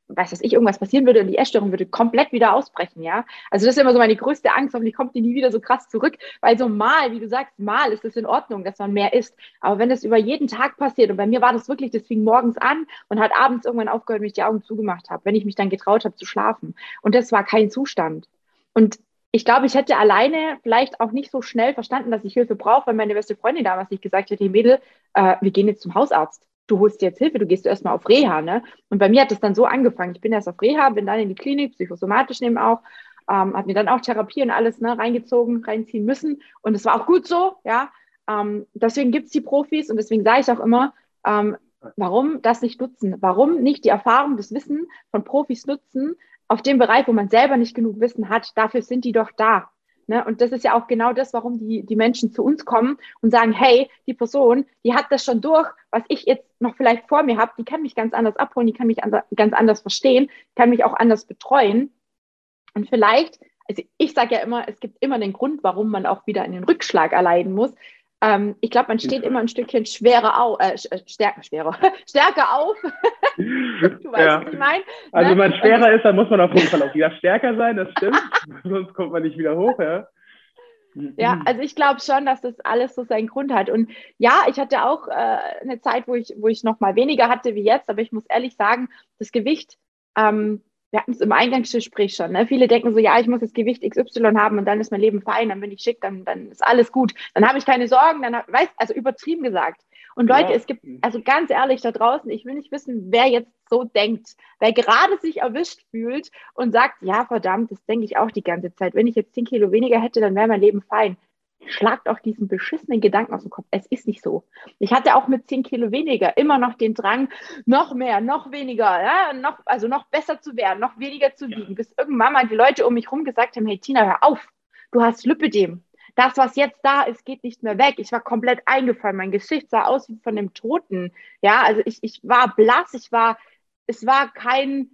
weiß was ich, irgendwas passieren würde und die Essstörung würde komplett wieder ausbrechen, ja. Also das ist immer so meine größte Angst, hoffentlich kommt die nie wieder so krass zurück, weil so mal, wie du sagst, mal ist es in Ordnung, dass man mehr isst. Aber wenn das über jeden Tag passiert, und bei mir war das wirklich, das fing morgens an und hat abends irgendwann aufgehört, wenn ich die Augen zugemacht habe, wenn ich mich dann getraut habe zu schlafen. Und das war kein Zustand. Und ich glaube, ich hätte alleine vielleicht auch nicht so schnell verstanden, dass ich Hilfe brauche, weil meine beste Freundin damals nicht gesagt hätte, hey Mädel, äh, wir gehen jetzt zum Hausarzt du holst jetzt Hilfe, du gehst erstmal auf Reha. Ne? Und bei mir hat es dann so angefangen. Ich bin erst auf Reha, bin dann in die Klinik, psychosomatisch eben auch, ähm, habe mir dann auch Therapie und alles ne, reingezogen, reinziehen müssen. Und es war auch gut so, ja. ähm, deswegen gibt es die Profis und deswegen sage ich auch immer, ähm, warum das nicht nutzen? Warum nicht die Erfahrung, das Wissen von Profis nutzen auf dem Bereich, wo man selber nicht genug Wissen hat? Dafür sind die doch da. Ne? Und das ist ja auch genau das, warum die, die Menschen zu uns kommen und sagen, hey, die Person, die hat das schon durch, was ich jetzt noch vielleicht vor mir habe, die kann mich ganz anders abholen, die kann mich ganz anders verstehen, kann mich auch anders betreuen. Und vielleicht, also ich sage ja immer, es gibt immer den Grund, warum man auch wieder einen Rückschlag erleiden muss. Ähm, ich glaube, man steht immer ein Stückchen schwerer auf, äh, äh stärker, schwerer, stärker auf. du weißt, ja. was ich meine. Also, ne? wenn man schwerer ist, dann muss man auf jeden Fall auch wieder stärker sein, das stimmt. Sonst kommt man nicht wieder hoch, ja. Ja, also ich glaube schon, dass das alles so seinen Grund hat. Und ja, ich hatte auch äh, eine Zeit, wo ich, wo ich noch mal weniger hatte wie jetzt, aber ich muss ehrlich sagen, das Gewicht ähm, wir hatten es im Eingangsgespräch schon. Ne? Viele denken so, ja, ich muss das Gewicht XY haben und dann ist mein Leben fein, dann bin ich schick, dann, dann ist alles gut. Dann habe ich keine Sorgen, dann hab, weiß, also übertrieben gesagt. Und Leute, ja. es gibt, also ganz ehrlich da draußen, ich will nicht wissen, wer jetzt so denkt, wer gerade sich erwischt fühlt und sagt, ja, verdammt, das denke ich auch die ganze Zeit. Wenn ich jetzt 10 Kilo weniger hätte, dann wäre mein Leben fein schlagt auch diesen beschissenen Gedanken aus dem Kopf. Es ist nicht so. Ich hatte auch mit 10 Kilo weniger immer noch den Drang, noch mehr, noch weniger, ja, noch, also noch besser zu werden, noch weniger zu wiegen, ja. bis irgendwann mal die Leute um mich herum gesagt haben, hey Tina, hör auf, du hast Lipödem. Das, was jetzt da ist, geht nicht mehr weg. Ich war komplett eingefallen. Mein Gesicht sah aus wie von dem Toten. Ja, also ich, ich war blass, ich war, es war kein,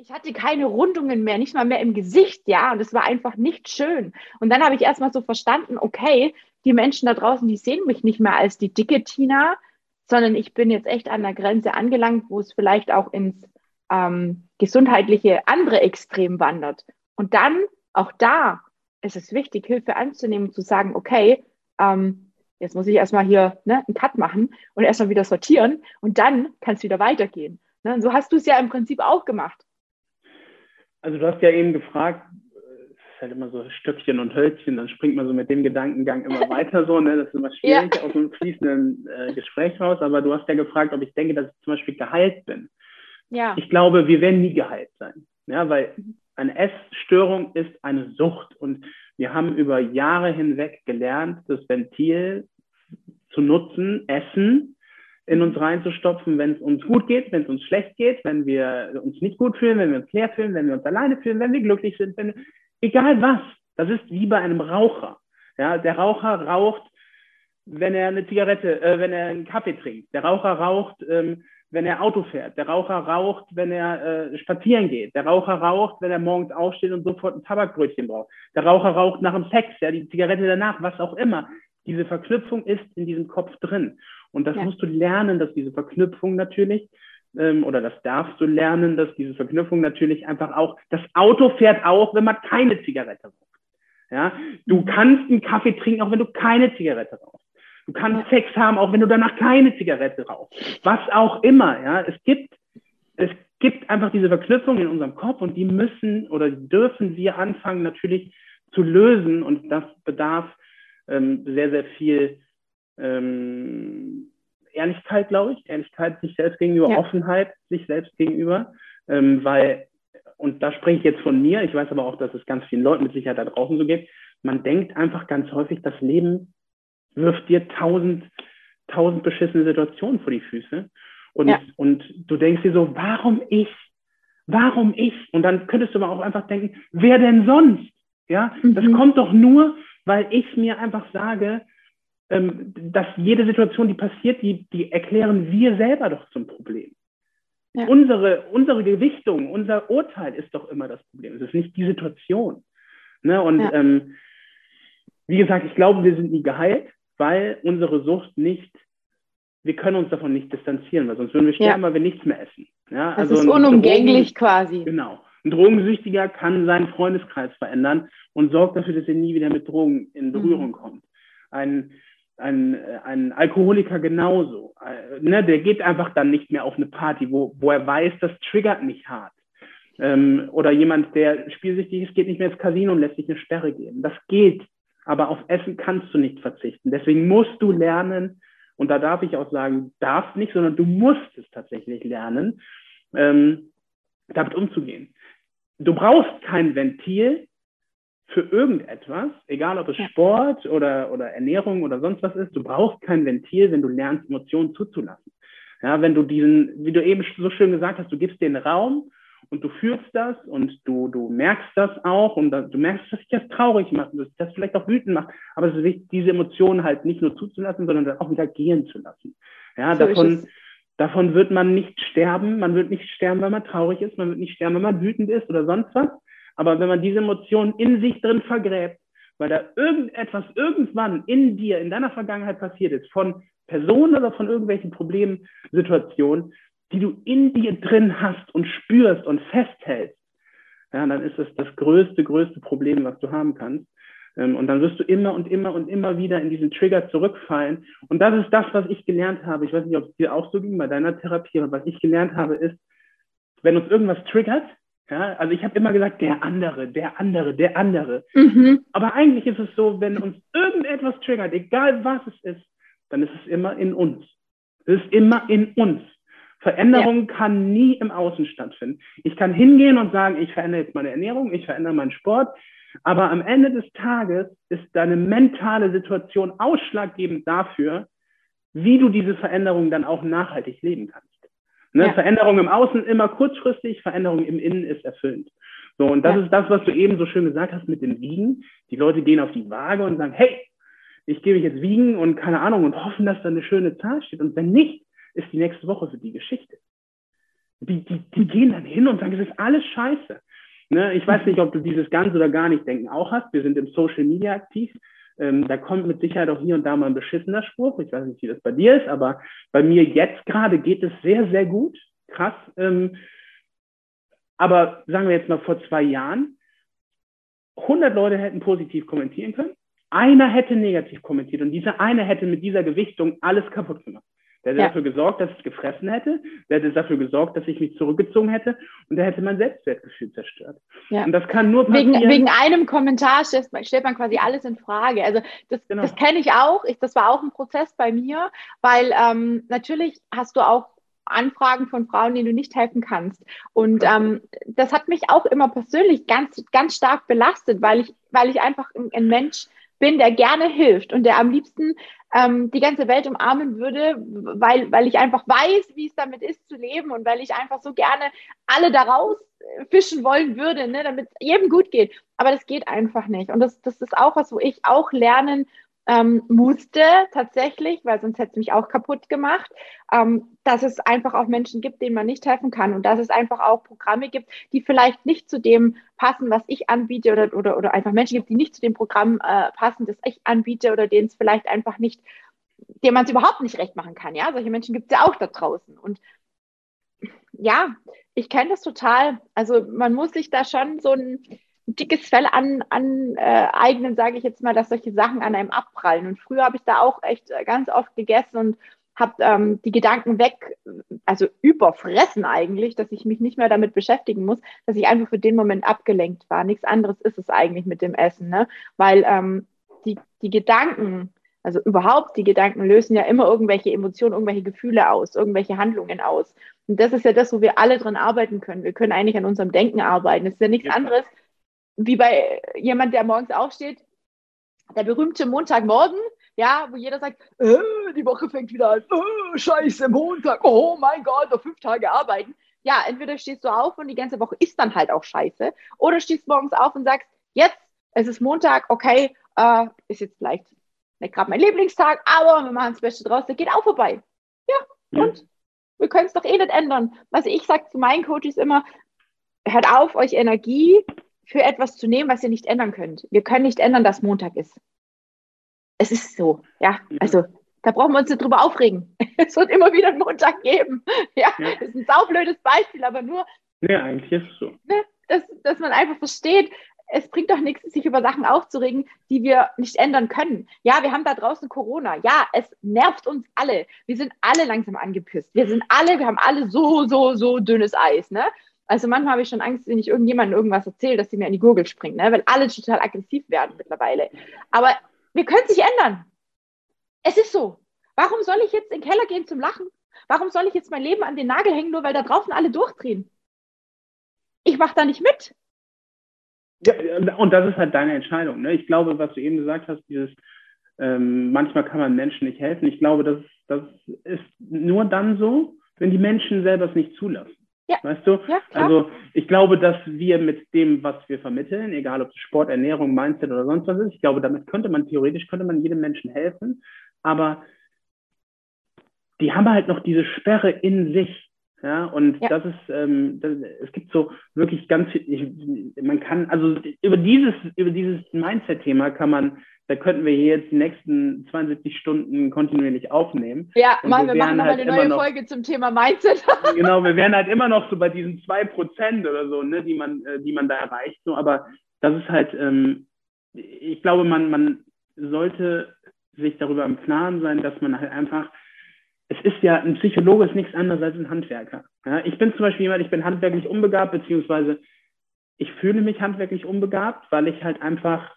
ich hatte keine Rundungen mehr, nicht mal mehr im Gesicht, ja, und es war einfach nicht schön. Und dann habe ich erstmal so verstanden, okay, die Menschen da draußen, die sehen mich nicht mehr als die dicke Tina, sondern ich bin jetzt echt an der Grenze angelangt, wo es vielleicht auch ins ähm, gesundheitliche andere Extrem wandert. Und dann, auch da, ist es wichtig, Hilfe anzunehmen und zu sagen, okay, ähm, jetzt muss ich erstmal hier ne, einen Cut machen und erstmal wieder sortieren und dann kann es wieder weitergehen. Ne? Und so hast du es ja im Prinzip auch gemacht. Also du hast ja eben gefragt, es ist halt immer so Stöckchen und Hölzchen, dann springt man so mit dem Gedankengang immer weiter so, ne? Das ist immer schwierig ja. aus einem fließenden äh, Gespräch raus, aber du hast ja gefragt, ob ich denke, dass ich zum Beispiel geheilt bin. Ja. Ich glaube, wir werden nie geheilt sein. Ja, weil eine Essstörung ist eine Sucht und wir haben über Jahre hinweg gelernt, das Ventil zu nutzen, Essen, in uns reinzustopfen, wenn es uns gut geht, wenn es uns schlecht geht, wenn wir uns nicht gut fühlen, wenn wir uns leer fühlen, wenn wir uns alleine fühlen, wenn wir glücklich sind, wenn, egal was. Das ist wie bei einem Raucher. Ja, der Raucher raucht, wenn er eine Zigarette, äh, wenn er einen Kaffee trinkt. Der Raucher raucht, ähm, wenn er Auto fährt. Der Raucher raucht, wenn er äh, spazieren geht. Der Raucher raucht, wenn er morgens aufsteht und sofort ein Tabakbrötchen braucht. Der Raucher raucht nach dem Sex, ja, die Zigarette danach, was auch immer. Diese Verknüpfung ist in diesem Kopf drin. Und das ja. musst du lernen, dass diese Verknüpfung natürlich, ähm, oder das darfst du lernen, dass diese Verknüpfung natürlich einfach auch, das Auto fährt auch, wenn man keine Zigarette raucht. Ja, du mhm. kannst einen Kaffee trinken, auch wenn du keine Zigarette rauchst. Du kannst ja. Sex haben, auch wenn du danach keine Zigarette rauchst. Was auch immer, ja. Es gibt, es gibt einfach diese Verknüpfung in unserem Kopf und die müssen oder dürfen wir anfangen natürlich zu lösen und das bedarf ähm, sehr, sehr viel ähm, Ehrlichkeit, glaube ich, Ehrlichkeit sich selbst gegenüber, ja. Offenheit sich selbst gegenüber, ähm, weil, und da spreche ich jetzt von mir, ich weiß aber auch, dass es ganz vielen Leuten mit Sicherheit da draußen so geht, man denkt einfach ganz häufig, das Leben wirft dir tausend, tausend beschissene Situationen vor die Füße und, ja. und du denkst dir so, warum ich? Warum ich? Und dann könntest du aber auch einfach denken, wer denn sonst? Ja, mhm. das kommt doch nur, weil ich mir einfach sage, ähm, dass jede Situation, die passiert, die, die erklären wir selber doch zum Problem. Ja. Unsere, unsere Gewichtung, unser Urteil ist doch immer das Problem. Es ist nicht die Situation. Ne? Und ja. ähm, wie gesagt, ich glaube, wir sind nie geheilt, weil unsere Sucht nicht, wir können uns davon nicht distanzieren, weil sonst würden wir sterben, ja. weil wir nichts mehr essen. Ja? Das also ist unumgänglich Drogen, quasi. Genau. Ein Drogensüchtiger kann seinen Freundeskreis verändern und sorgt dafür, dass er nie wieder mit Drogen in Berührung mhm. kommt. Ein ein, ein Alkoholiker genauso. Äh, ne, der geht einfach dann nicht mehr auf eine Party, wo, wo er weiß, das triggert nicht hart. Ähm, oder jemand, der spielsüchtig ist, geht nicht mehr ins Casino und lässt sich eine Sperre geben. Das geht, aber auf Essen kannst du nicht verzichten. Deswegen musst du lernen, und da darf ich auch sagen, darfst nicht, sondern du musst es tatsächlich lernen, ähm, damit umzugehen. Du brauchst kein Ventil für irgendetwas, egal ob es ja. Sport oder, oder Ernährung oder sonst was ist, du brauchst kein Ventil, wenn du lernst, Emotionen zuzulassen. Ja, wenn du diesen, wie du eben so schön gesagt hast, du gibst den Raum und du fühlst das und du, du merkst das auch und du merkst, dass dich das traurig macht, dass dich das vielleicht auch wütend macht, aber es ist wichtig, diese Emotionen halt nicht nur zuzulassen, sondern dann auch wieder gehen zu lassen. Ja, so davon, davon wird man nicht sterben. Man wird nicht sterben, wenn man traurig ist. Man wird nicht sterben, wenn man wütend ist oder sonst was. Aber wenn man diese Emotionen in sich drin vergräbt, weil da irgendetwas irgendwann in dir, in deiner Vergangenheit passiert ist, von Personen oder von irgendwelchen Problemsituationen, die du in dir drin hast und spürst und festhältst, ja, dann ist das das größte, größte Problem, was du haben kannst. Ähm, und dann wirst du immer und immer und immer wieder in diesen Trigger zurückfallen. Und das ist das, was ich gelernt habe. Ich weiß nicht, ob es dir auch so ging bei deiner Therapie, aber was ich gelernt habe, ist, wenn uns irgendwas triggert, ja, also ich habe immer gesagt, der andere, der andere, der andere. Mhm. Aber eigentlich ist es so, wenn uns irgendetwas triggert, egal was es ist, dann ist es immer in uns. Es ist immer in uns. Veränderung ja. kann nie im Außen stattfinden. Ich kann hingehen und sagen, ich verändere jetzt meine Ernährung, ich verändere meinen Sport, aber am Ende des Tages ist deine mentale Situation ausschlaggebend dafür, wie du diese Veränderung dann auch nachhaltig leben kannst. Ne? Ja. Veränderung im Außen immer kurzfristig, Veränderung im Innen ist erfüllend. So, und das ja. ist das, was du eben so schön gesagt hast mit dem Wiegen. Die Leute gehen auf die Waage und sagen, hey, ich gehe mich jetzt wiegen und keine Ahnung und hoffen, dass da eine schöne Zahl steht. Und wenn nicht, ist die nächste Woche für die Geschichte. Die, die, die gehen dann hin und sagen, es ist alles scheiße. Ne? Ich weiß nicht, ob du dieses ganz oder gar nicht denken auch hast. Wir sind im Social Media aktiv. Ähm, da kommt mit Sicherheit auch hier und da mal ein beschissener Spruch. Ich weiß nicht, wie das bei dir ist, aber bei mir jetzt gerade geht es sehr, sehr gut. Krass. Ähm, aber sagen wir jetzt mal vor zwei Jahren, 100 Leute hätten positiv kommentieren können. Einer hätte negativ kommentiert und dieser eine hätte mit dieser Gewichtung alles kaputt gemacht. Der hätte ja. dafür gesorgt, dass ich gefressen hätte. Der hätte dafür gesorgt, dass ich mich zurückgezogen hätte. Und der hätte mein Selbstwertgefühl zerstört. Ja. Und das kann nur passieren. Wegen, wegen einem Kommentar stellt man, stellt man, quasi alles in Frage. Also das, genau. das kenne ich auch. Ich, das war auch ein Prozess bei mir, weil ähm, natürlich hast du auch Anfragen von Frauen, denen du nicht helfen kannst. Und ähm, das hat mich auch immer persönlich ganz, ganz stark belastet, weil ich, weil ich einfach ein, ein Mensch bin, der gerne hilft und der am liebsten ähm, die ganze Welt umarmen würde, weil, weil ich einfach weiß, wie es damit ist zu leben und weil ich einfach so gerne alle daraus fischen wollen würde, ne, damit es jedem gut geht. Aber das geht einfach nicht. Und das, das ist auch was, wo ich auch lernen ähm, musste tatsächlich, weil sonst hätte es mich auch kaputt gemacht, ähm, dass es einfach auch Menschen gibt, denen man nicht helfen kann und dass es einfach auch Programme gibt, die vielleicht nicht zu dem passen, was ich anbiete oder, oder, oder einfach Menschen gibt, die nicht zu dem Programm äh, passen, das ich anbiete oder denen es vielleicht einfach nicht, dem man es überhaupt nicht recht machen kann. Ja, solche Menschen gibt es ja auch da draußen und ja, ich kenne das total. Also man muss sich da schon so ein dickes Fell aneignen, an, äh, sage ich jetzt mal, dass solche Sachen an einem abprallen. Und früher habe ich da auch echt äh, ganz oft gegessen und habe ähm, die Gedanken weg, also überfressen eigentlich, dass ich mich nicht mehr damit beschäftigen muss, dass ich einfach für den Moment abgelenkt war. Nichts anderes ist es eigentlich mit dem Essen, ne? weil ähm, die, die Gedanken, also überhaupt die Gedanken lösen ja immer irgendwelche Emotionen, irgendwelche Gefühle aus, irgendwelche Handlungen aus. Und das ist ja das, wo wir alle dran arbeiten können. Wir können eigentlich an unserem Denken arbeiten. Es ist ja nichts ja. anderes, wie bei jemand, der morgens aufsteht, der berühmte Montagmorgen, ja, wo jeder sagt, äh, die Woche fängt wieder an, äh, scheiße, Montag, oh mein Gott, noch fünf Tage arbeiten. Ja, entweder stehst du auf und die ganze Woche ist dann halt auch scheiße, oder stehst morgens auf und sagst, jetzt, es ist Montag, okay, äh, ist jetzt vielleicht nicht gerade mein Lieblingstag, aber wir machen das Beste draus, der geht auch vorbei. Ja, ja. und wir können es doch eh nicht ändern. Was ich sage zu meinen Coaches immer, hört auf, euch Energie für etwas zu nehmen, was ihr nicht ändern könnt. Wir können nicht ändern, dass Montag ist. Es ist so, ja. Also da brauchen wir uns nicht drüber aufregen. Es wird immer wieder einen Montag geben. Ja, ja. das ist ein saublödes Beispiel, aber nur. Ja, eigentlich ist es so. Ne, dass, dass man einfach versteht, es bringt doch nichts, sich über Sachen aufzuregen, die wir nicht ändern können. Ja, wir haben da draußen Corona. Ja, es nervt uns alle. Wir sind alle langsam angepisst. Wir sind alle, wir haben alle so, so, so dünnes Eis. Ne? Also manchmal habe ich schon Angst, wenn ich irgendjemandem irgendwas erzähle, dass sie mir an die Gurgel springt, ne? weil alle total aggressiv werden mittlerweile. Aber wir können es nicht ändern. Es ist so. Warum soll ich jetzt in den Keller gehen zum Lachen? Warum soll ich jetzt mein Leben an den Nagel hängen, nur weil da draußen alle durchdrehen? Ich mache da nicht mit. Ja, und das ist halt deine Entscheidung. Ne? Ich glaube, was du eben gesagt hast, dieses ähm, manchmal kann man Menschen nicht helfen. Ich glaube, das, das ist nur dann so, wenn die Menschen selber es nicht zulassen. Ja. Weißt du? Ja, also ich glaube, dass wir mit dem, was wir vermitteln, egal ob es Sport, Ernährung, Mindset oder sonst was ist, ich glaube, damit könnte man theoretisch, könnte man jedem Menschen helfen. Aber die haben halt noch diese Sperre in sich. Ja, und ja. das ist, ähm, das, es gibt so wirklich ganz viel, ich, man kann, also über dieses, über dieses Mindset-Thema kann man, da könnten wir hier jetzt die nächsten 72 Stunden kontinuierlich aufnehmen. Ja, machen wir, wir machen nochmal halt eine neue noch, Folge zum Thema Mindset. genau, wir wären halt immer noch so bei diesen zwei Prozent oder so, ne, die man, äh, die man da erreicht. So, aber das ist halt, ähm, ich glaube, man, man sollte sich darüber im Klaren sein, dass man halt einfach es ist ja, ein Psychologe ist nichts anderes als ein Handwerker. Ja, ich bin zum Beispiel jemand, ich bin handwerklich unbegabt, beziehungsweise ich fühle mich handwerklich unbegabt, weil ich halt einfach,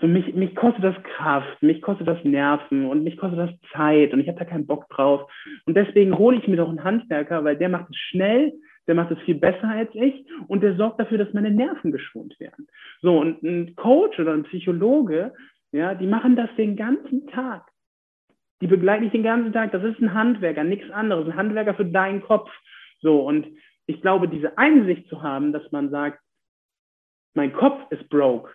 so mich, mich kostet das Kraft, mich kostet das Nerven und mich kostet das Zeit und ich habe da keinen Bock drauf. Und deswegen hole ich mir doch einen Handwerker, weil der macht es schnell, der macht es viel besser als ich und der sorgt dafür, dass meine Nerven geschont werden. So, und ein Coach oder ein Psychologe, ja, die machen das den ganzen Tag. Die begleiten dich den ganzen Tag. Das ist ein Handwerker, nichts anderes. Ein Handwerker für deinen Kopf. So, und ich glaube, diese Einsicht zu haben, dass man sagt, mein Kopf ist broke,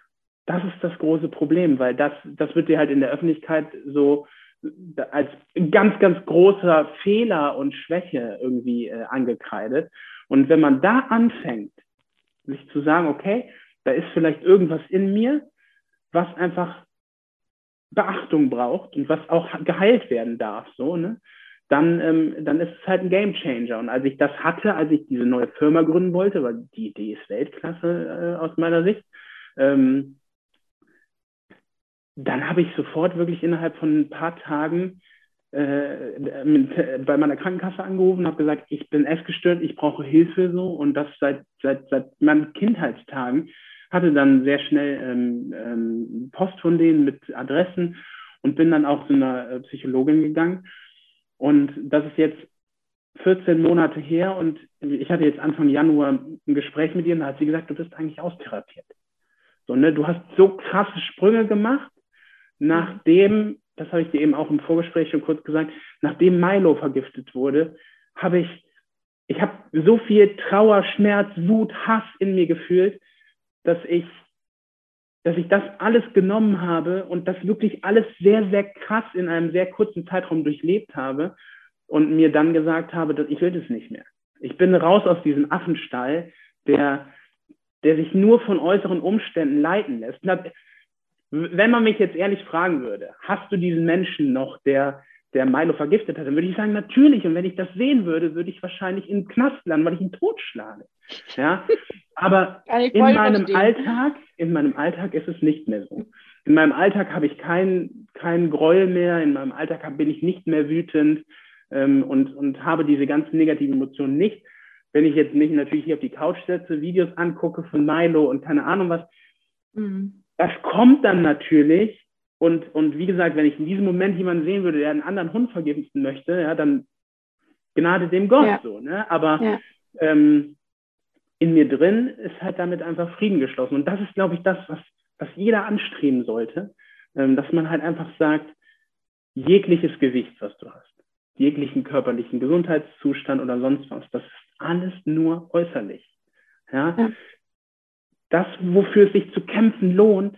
das ist das große Problem, weil das, das wird dir halt in der Öffentlichkeit so als ganz, ganz großer Fehler und Schwäche irgendwie äh, angekreidet. Und wenn man da anfängt, sich zu sagen, okay, da ist vielleicht irgendwas in mir, was einfach Beachtung braucht und was auch geheilt werden darf, so, ne? Dann, ähm, dann ist es halt ein Game Changer. Und als ich das hatte, als ich diese neue Firma gründen wollte, weil die Idee ist Weltklasse äh, aus meiner Sicht, ähm, dann habe ich sofort wirklich innerhalb von ein paar Tagen äh, mit, äh, bei meiner Krankenkasse angerufen, habe gesagt, ich bin essgestört, ich brauche Hilfe so und das seit, seit, seit meinen Kindheitstagen hatte dann sehr schnell ähm, ähm, Post von denen mit Adressen und bin dann auch zu einer äh, Psychologin gegangen. Und das ist jetzt 14 Monate her und ich hatte jetzt Anfang Januar ein Gespräch mit ihr und da hat sie gesagt, du bist eigentlich austherapiert. So, ne, du hast so krasse Sprünge gemacht, nachdem, das habe ich dir eben auch im Vorgespräch schon kurz gesagt, nachdem Milo vergiftet wurde, habe ich, ich habe so viel Trauer, Schmerz, Wut, Hass in mir gefühlt, dass ich, dass ich das alles genommen habe und das wirklich alles sehr, sehr krass in einem sehr kurzen Zeitraum durchlebt habe und mir dann gesagt habe, dass ich will das nicht mehr. Ich bin raus aus diesem Affenstall, der, der sich nur von äußeren Umständen leiten lässt. Wenn man mich jetzt ehrlich fragen würde, hast du diesen Menschen noch, der, der Milo vergiftet hat, dann würde ich sagen, natürlich. Und wenn ich das sehen würde, würde ich wahrscheinlich in den Knast landen, weil ich ihn totschlage. Ja? Aber in meinem verstehen. Alltag, in meinem Alltag ist es nicht mehr so. In meinem Alltag habe ich keinen kein Gräuel mehr, in meinem Alltag bin ich nicht mehr wütend ähm, und, und habe diese ganzen negativen Emotionen nicht. Wenn ich jetzt nicht natürlich hier auf die Couch setze, Videos angucke von Milo und keine Ahnung was, mhm. Das kommt dann natürlich. Und, und wie gesagt, wenn ich in diesem Moment jemanden sehen würde, der einen anderen Hund vergiften möchte, ja, dann Gnade dem Gott ja. so. Ne? Aber ja. ähm, in mir drin ist halt damit einfach Frieden geschlossen. Und das ist, glaube ich, das, was, was jeder anstreben sollte, ähm, dass man halt einfach sagt, jegliches Gewicht, was du hast, jeglichen körperlichen Gesundheitszustand oder sonst was, das ist alles nur äußerlich. Ja? ja. Das, wofür es sich zu kämpfen lohnt,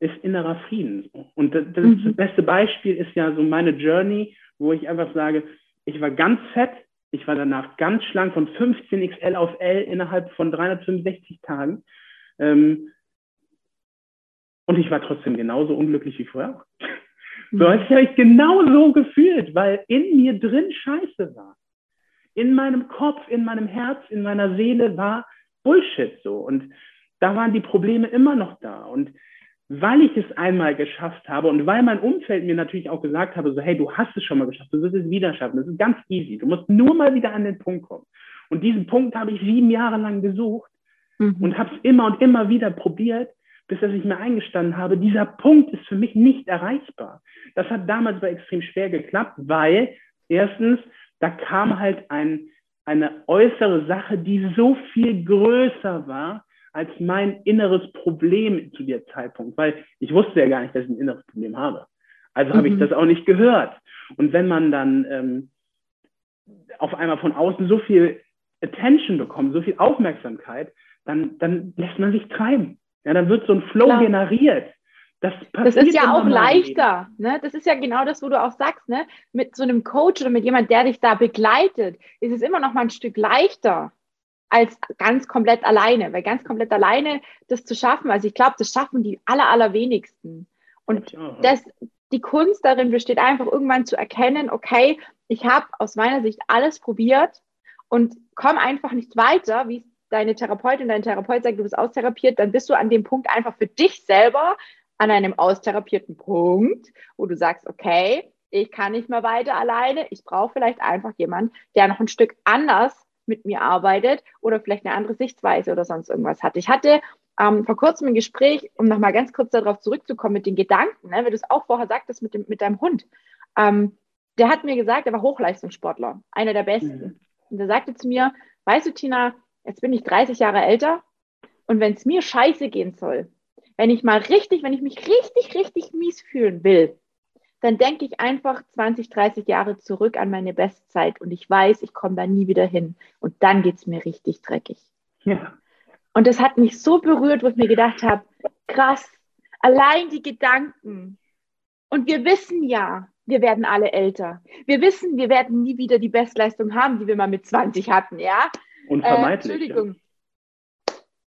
ist innerer Frieden. Und das, das, mhm. beste Beispiel ist ja so meine Journey, wo ich einfach sage, ich war ganz fett, ich war danach ganz schlank von 15 XL auf L innerhalb von 365 Tagen. Ähm, und ich war trotzdem genauso unglücklich wie vorher. So mhm. habe ich genau so gefühlt, weil in mir drin Scheiße war. In meinem Kopf, in meinem Herz, in meiner Seele war Bullshit so. Und da waren die Probleme immer noch da. Und weil ich es einmal geschafft habe und weil mein Umfeld mir natürlich auch gesagt habe, so hey, du hast es schon mal geschafft, du wirst es wieder schaffen, das ist ganz easy, du musst nur mal wieder an den Punkt kommen. Und diesen Punkt habe ich sieben Jahre lang gesucht mhm. und habe es immer und immer wieder probiert, bis dass ich mir eingestanden habe, dieser Punkt ist für mich nicht erreichbar. Das hat damals aber extrem schwer geklappt, weil erstens, da kam halt ein, eine äußere Sache, die so viel größer war als mein inneres Problem zu dem Zeitpunkt, weil ich wusste ja gar nicht, dass ich ein inneres Problem habe. Also mhm. habe ich mhm. das auch nicht gehört. Und wenn man dann ähm, auf einmal von außen so viel Attention bekommt, so viel Aufmerksamkeit, dann, dann lässt man sich treiben. Ja, dann wird so ein Flow Klar. generiert. Das, das, ist ja auch leichter. Ne? Das ist ja genau das, wo du auch sagst, ne? mit so einem Coach oder mit jemand, der dich da begleitet, ist es immer noch mal ein Stück leichter als ganz komplett alleine. Weil ganz komplett alleine das zu schaffen, also ich glaube, das schaffen die aller, allerwenigsten. Und das, die Kunst darin besteht einfach irgendwann zu erkennen, okay, ich habe aus meiner Sicht alles probiert und komme einfach nicht weiter, wie deine Therapeutin, dein Therapeut sagt, du bist austherapiert, dann bist du an dem Punkt einfach für dich selber an einem austherapierten Punkt, wo du sagst, okay, ich kann nicht mehr weiter alleine, ich brauche vielleicht einfach jemanden, der noch ein Stück anders mit mir arbeitet oder vielleicht eine andere Sichtweise oder sonst irgendwas hat. Ich hatte ähm, vor kurzem ein Gespräch, um nochmal ganz kurz darauf zurückzukommen mit den Gedanken, ne, weil du es auch vorher sagtest mit, dem, mit deinem Hund. Ähm, der hat mir gesagt, er war Hochleistungssportler, einer der besten. Mhm. Und der sagte zu mir, weißt du, Tina, jetzt bin ich 30 Jahre älter und wenn es mir scheiße gehen soll, wenn ich mal richtig, wenn ich mich richtig, richtig mies fühlen will, dann denke ich einfach 20, 30 Jahre zurück an meine Bestzeit und ich weiß, ich komme da nie wieder hin. Und dann geht es mir richtig dreckig. Ja. Und das hat mich so berührt, wo ich mir gedacht habe, krass, allein die Gedanken. Und wir wissen ja, wir werden alle älter. Wir wissen, wir werden nie wieder die Bestleistung haben, die wir mal mit 20 hatten, ja? Unvermeidlich. Äh, Entschuldigung. Ja.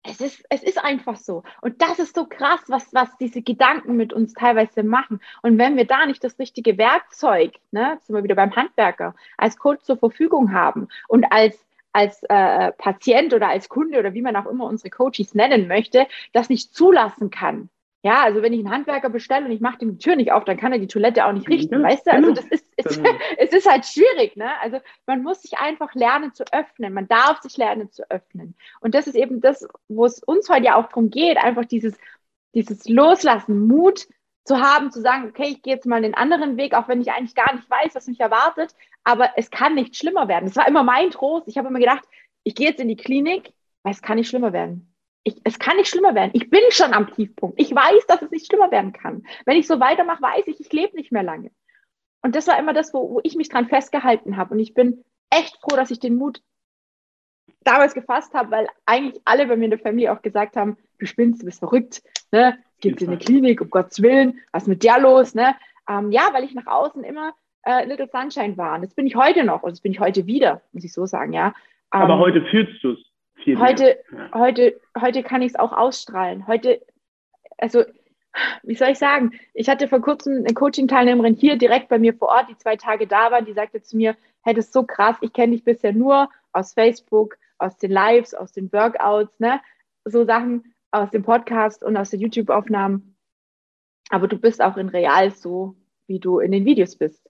Es ist, es ist einfach so. Und das ist so krass, was, was diese Gedanken mit uns teilweise machen. Und wenn wir da nicht das richtige Werkzeug, ne, sind wir wieder beim Handwerker, als Coach zur Verfügung haben und als als äh, Patient oder als Kunde oder wie man auch immer unsere Coaches nennen möchte, das nicht zulassen kann. Ja, also wenn ich einen Handwerker bestelle und ich mache die Tür nicht auf, dann kann er die Toilette auch nicht richten, ja, weißt du? Also genau. das ist, es, es ist halt schwierig, ne? Also man muss sich einfach lernen zu öffnen. Man darf sich lernen zu öffnen. Und das ist eben das, wo es uns heute ja auch darum geht, einfach dieses, dieses Loslassen, Mut zu haben, zu sagen, okay, ich gehe jetzt mal einen anderen Weg, auch wenn ich eigentlich gar nicht weiß, was mich erwartet, aber es kann nicht schlimmer werden. Das war immer mein Trost. Ich habe immer gedacht, ich gehe jetzt in die Klinik, weil es kann nicht schlimmer werden. Ich, es kann nicht schlimmer werden. Ich bin schon am Tiefpunkt. Ich weiß, dass es nicht schlimmer werden kann. Wenn ich so weitermache, weiß ich, ich lebe nicht mehr lange. Und das war immer das, wo, wo ich mich dran festgehalten habe. Und ich bin echt froh, dass ich den Mut damals gefasst habe, weil eigentlich alle bei mir in der Familie auch gesagt haben, du spinnst, du bist verrückt, ne? Gehst in eine Klinik, um Gottes Willen, was ist mit dir los, ne? Ähm, ja, weil ich nach außen immer äh, Little Sunshine war. Und das bin ich heute noch und das bin ich heute wieder, muss ich so sagen, ja. Ähm, Aber heute fühlst du es viel heute, mehr. Heute, heute kann ich es auch ausstrahlen. Heute, also, wie soll ich sagen? Ich hatte vor kurzem eine Coaching-Teilnehmerin hier direkt bei mir vor Ort, die zwei Tage da war, die sagte zu mir, hey, das ist so krass, ich kenne dich bisher nur aus Facebook, aus den Lives, aus den Workouts, ne? So Sachen aus dem Podcast und aus den YouTube-Aufnahmen. Aber du bist auch in real so, wie du in den Videos bist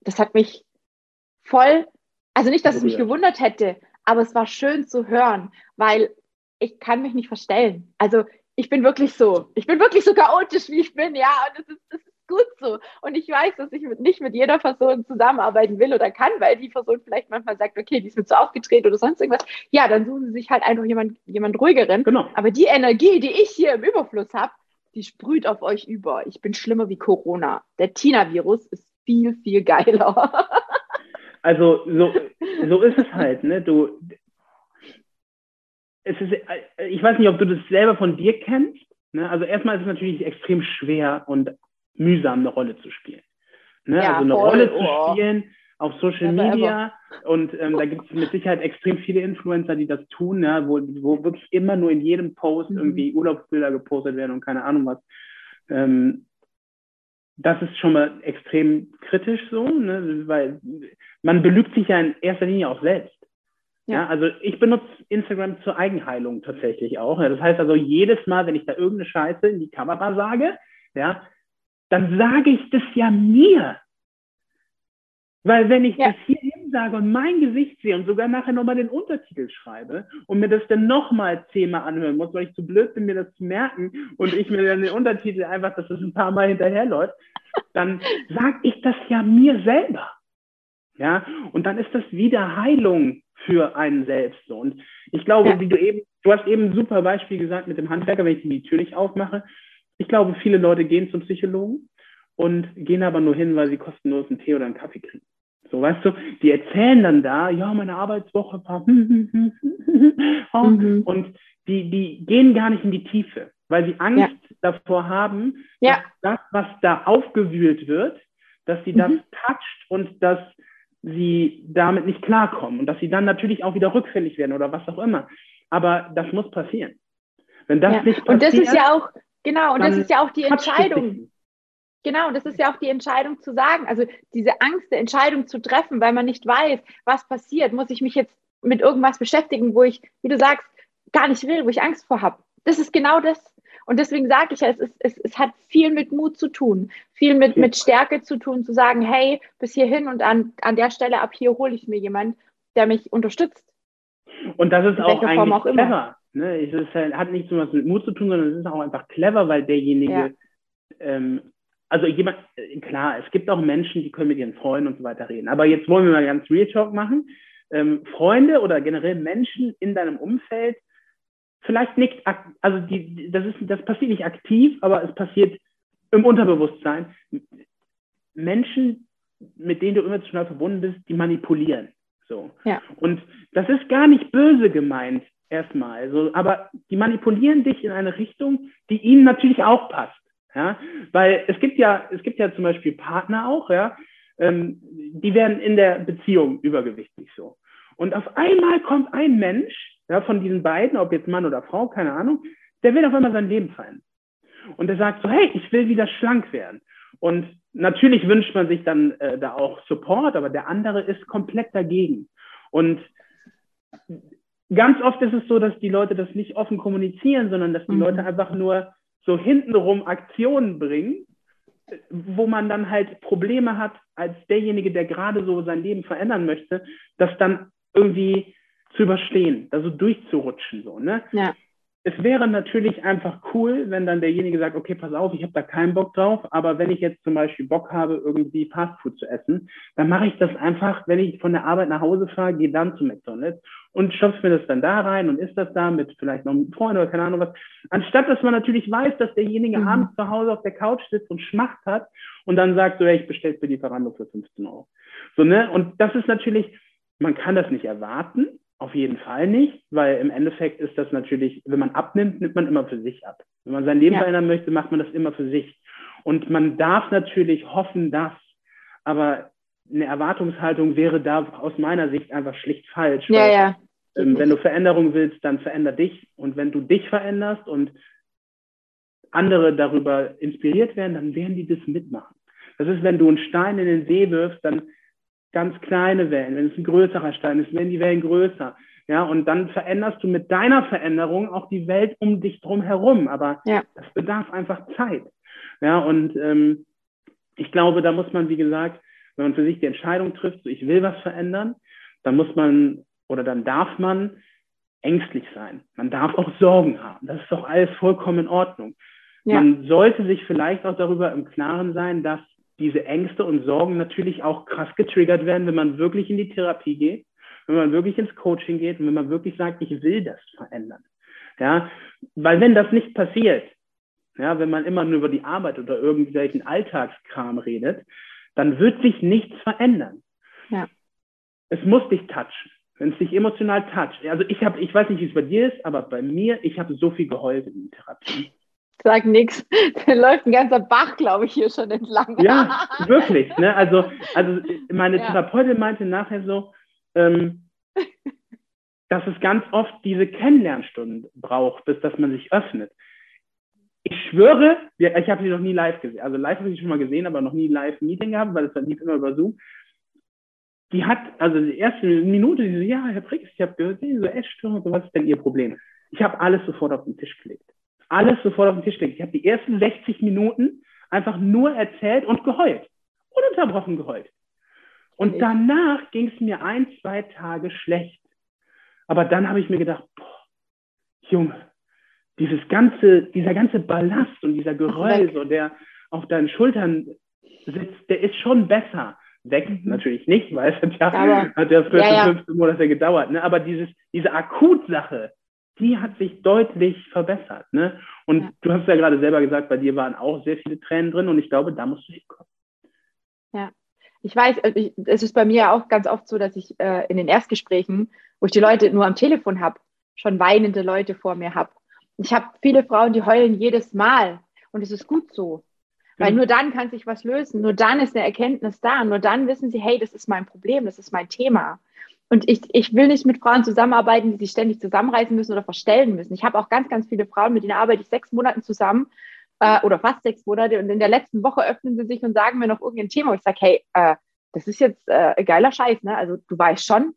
das hat mich voll, also nicht, dass es mich gewundert hätte, aber es war schön zu hören, weil ich kann mich nicht verstellen. Also ich bin wirklich so, ich bin wirklich so chaotisch, wie ich bin, ja, und es ist, das ist gut so. Und ich weiß, dass ich mit, nicht mit jeder Person zusammenarbeiten will oder kann, weil die Person vielleicht manchmal sagt, okay, die ist mir zu aufgedreht oder sonst irgendwas. Ja, dann suchen sie sich halt einfach jemand, jemand ruhigeren. Genau. Aber die Energie, die ich hier im Überfluss habe, die sprüht auf euch über. Ich bin schlimmer wie Corona. Der Tina-Virus ist viel, viel geiler. also so, so ist es halt, ne? Du, es ist, ich weiß nicht, ob du das selber von dir kennst. Ne? Also erstmal ist es natürlich extrem schwer und mühsam, eine Rolle zu spielen. Ne? Ja, also eine voll. Rolle zu oh. spielen auf Social ever, Media und ähm, da gibt es mit Sicherheit extrem viele Influencer, die das tun, ja, wo, wo wirklich immer nur in jedem Post mhm. irgendwie Urlaubsbilder gepostet werden und keine Ahnung was. Ähm, das ist schon mal extrem kritisch so, ne? weil man belügt sich ja in erster Linie auch selbst. Ja. also ich benutze Instagram zur Eigenheilung tatsächlich auch. Ja, das heißt also jedes Mal, wenn ich da irgendeine Scheiße in die Kamera sage, ja, dann sage ich das ja mir. Weil wenn ich ja. das hier sage und mein Gesicht sehe und sogar nachher nochmal den Untertitel schreibe und mir das dann nochmal zehnmal anhören muss, weil ich zu blöd bin, mir das zu merken und ich mir dann den Untertitel einfach, dass das ein paar Mal hinterherläuft, dann sage ich das ja mir selber. Ja, und dann ist das wieder Heilung für einen selbst. Und ich glaube, ja. wie du eben du hast eben ein super Beispiel gesagt mit dem Handwerker, wenn ich die Tür nicht aufmache. Ich glaube, viele Leute gehen zum Psychologen und gehen aber nur hin, weil sie kostenlos einen Tee oder einen Kaffee kriegen. So, weißt du, die erzählen dann da, ja, meine Arbeitswoche war mhm. und die, die gehen gar nicht in die Tiefe, weil sie Angst ja. davor haben, ja. dass das, was da aufgewühlt wird, dass sie das mhm. toucht und dass sie damit nicht klarkommen und dass sie dann natürlich auch wieder rückfällig werden oder was auch immer. Aber das muss passieren. Wenn das ja. nicht passiert, und das ist ja auch, genau, und das ist ja auch die Entscheidung. Genau, das ist ja auch die Entscheidung zu sagen, also diese Angst, eine Entscheidung zu treffen, weil man nicht weiß, was passiert. Muss ich mich jetzt mit irgendwas beschäftigen, wo ich, wie du sagst, gar nicht will, wo ich Angst vor habe. Das ist genau das. Und deswegen sage ich ja, es, ist, es, es hat viel mit Mut zu tun, viel mit, mit Stärke zu tun, zu sagen, hey, bis hierhin und an, an der Stelle ab hier hole ich mir jemand, der mich unterstützt. Und das ist auch eigentlich auch clever. Ne? Es ist, hat nicht so was mit Mut zu tun, sondern es ist auch einfach clever, weil derjenige, ja. ähm, also jemand, äh, klar, es gibt auch Menschen, die können mit ihren Freunden und so weiter reden. Aber jetzt wollen wir mal ganz Real Talk machen. Ähm, Freunde oder generell Menschen in deinem Umfeld, vielleicht nicht, also die, das, ist, das passiert nicht aktiv, aber es passiert im Unterbewusstsein. Menschen, mit denen du emotional verbunden bist, die manipulieren. So. Ja. Und das ist gar nicht böse gemeint, erstmal. Also, aber die manipulieren dich in eine Richtung, die ihnen natürlich auch passt. Ja? Weil es gibt ja, es gibt ja zum Beispiel Partner auch, ja, ähm, die werden in der Beziehung übergewichtig so. Und auf einmal kommt ein Mensch, ja, von diesen beiden, ob jetzt Mann oder Frau, keine Ahnung, der will auf einmal sein Leben verändern. Und der sagt so, hey, ich will wieder schlank werden. Und natürlich wünscht man sich dann äh, da auch Support, aber der andere ist komplett dagegen. Und ganz oft ist es so, dass die Leute das nicht offen kommunizieren, sondern dass die mhm. Leute einfach nur so hintenrum Aktionen bringen, wo man dann halt Probleme hat, als derjenige, der gerade so sein Leben verändern möchte, das dann irgendwie zu überstehen, also durchzurutschen. So, ne? Ja. Es wäre natürlich einfach cool, wenn dann derjenige sagt, okay, pass auf, ich habe da keinen Bock drauf, aber wenn ich jetzt zum Beispiel Bock habe, irgendwie Fastfood zu essen, dann mache ich das einfach, wenn ich von der Arbeit nach Hause fahre, gehe dann zu McDonalds und stopfe mir das dann da rein und isst das da mit vielleicht noch einem Freund oder keine Ahnung was. Anstatt, dass man natürlich weiß, dass derjenige mhm. abends zu Hause auf der Couch sitzt und Schmacht hat und dann sagt so, ja, ich bestelle für die Lieferando für 15 Euro. So, ne? Und das ist natürlich, man kann das nicht erwarten, auf jeden Fall nicht, weil im Endeffekt ist das natürlich, wenn man abnimmt, nimmt man immer für sich ab. Wenn man sein Leben ja. verändern möchte, macht man das immer für sich. Und man darf natürlich hoffen, dass, aber eine Erwartungshaltung wäre da aus meiner Sicht einfach schlicht falsch. Ja, ja. Ähm, wenn du Veränderung willst, dann veränder dich. Und wenn du dich veränderst und andere darüber inspiriert werden, dann werden die das mitmachen. Das ist, wenn du einen Stein in den See wirfst, dann ganz kleine Wellen. Wenn es ein größerer Stein ist, werden die Wellen größer. Ja, und dann veränderst du mit deiner Veränderung auch die Welt um dich drum herum. Aber ja. das bedarf einfach Zeit. Ja, und ähm, ich glaube, da muss man, wie gesagt, wenn man für sich die Entscheidung trifft, so ich will was verändern, dann muss man oder dann darf man ängstlich sein. Man darf auch Sorgen haben. Das ist doch alles vollkommen in Ordnung. Ja. Man sollte sich vielleicht auch darüber im Klaren sein, dass diese Ängste und Sorgen natürlich auch krass getriggert werden, wenn man wirklich in die Therapie geht, wenn man wirklich ins Coaching geht und wenn man wirklich sagt, ich will das verändern. Ja, weil wenn das nicht passiert, ja, wenn man immer nur über die Arbeit oder irgendwelchen Alltagskram redet, dann wird sich nichts verändern. Ja. Es muss dich touchen, wenn es dich emotional toucht. Also ich habe, ich weiß nicht, wie es bei dir ist, aber bei mir, ich habe so viel geheult in Therapie. Sag nichts. Da läuft ein ganzer Bach, glaube ich, hier schon entlang. Ja, wirklich. Ne? Also, also meine ja. Therapeutin meinte nachher so, ähm, dass es ganz oft diese Kennenlernstunden braucht, bis dass man sich öffnet. Ich schwöre, ich habe sie noch nie live gesehen. Also live habe ich sie schon mal gesehen, aber noch nie live Meeting gehabt, weil es dann lief immer über Zoom. Die hat, also die erste Minute, die so, ja, Herr Brix, ich habe gehört, Sie so Essstörung, so, was ist denn Ihr Problem? Ich habe alles sofort auf den Tisch gelegt alles sofort auf den Tisch legen. Ich habe die ersten 60 Minuten einfach nur erzählt und geheult. Ununterbrochen geheult. Und danach ging es mir ein, zwei Tage schlecht. Aber dann habe ich mir gedacht, boah, Junge, dieses ganze, dieser ganze Ballast und dieser Geröll, so, der auf deinen Schultern sitzt, der ist schon besser. Weg mhm. natürlich nicht, weil es hat ja, hat ja 14, ja, ja. 15 Monate gedauert. Ne? Aber dieses, diese Akutsache, die hat sich deutlich verbessert. Ne? Und ja. du hast ja gerade selber gesagt, bei dir waren auch sehr viele Tränen drin und ich glaube, da musst du hinkommen. Ja, ich weiß, also ich, es ist bei mir auch ganz oft so, dass ich äh, in den Erstgesprächen, wo ich die Leute nur am Telefon habe, schon weinende Leute vor mir habe. Ich habe viele Frauen, die heulen jedes Mal und es ist gut so. Weil nur dann kann sich was lösen, nur dann ist eine Erkenntnis da, nur dann wissen sie, hey, das ist mein Problem, das ist mein Thema. Und ich, ich will nicht mit Frauen zusammenarbeiten, die sich ständig zusammenreißen müssen oder verstellen müssen. Ich habe auch ganz, ganz viele Frauen, mit denen arbeite ich sechs Monate zusammen äh, oder fast sechs Monate und in der letzten Woche öffnen sie sich und sagen mir noch irgendein Thema. Und ich sage, hey, äh, das ist jetzt äh, geiler Scheiß, ne? Also du weißt schon,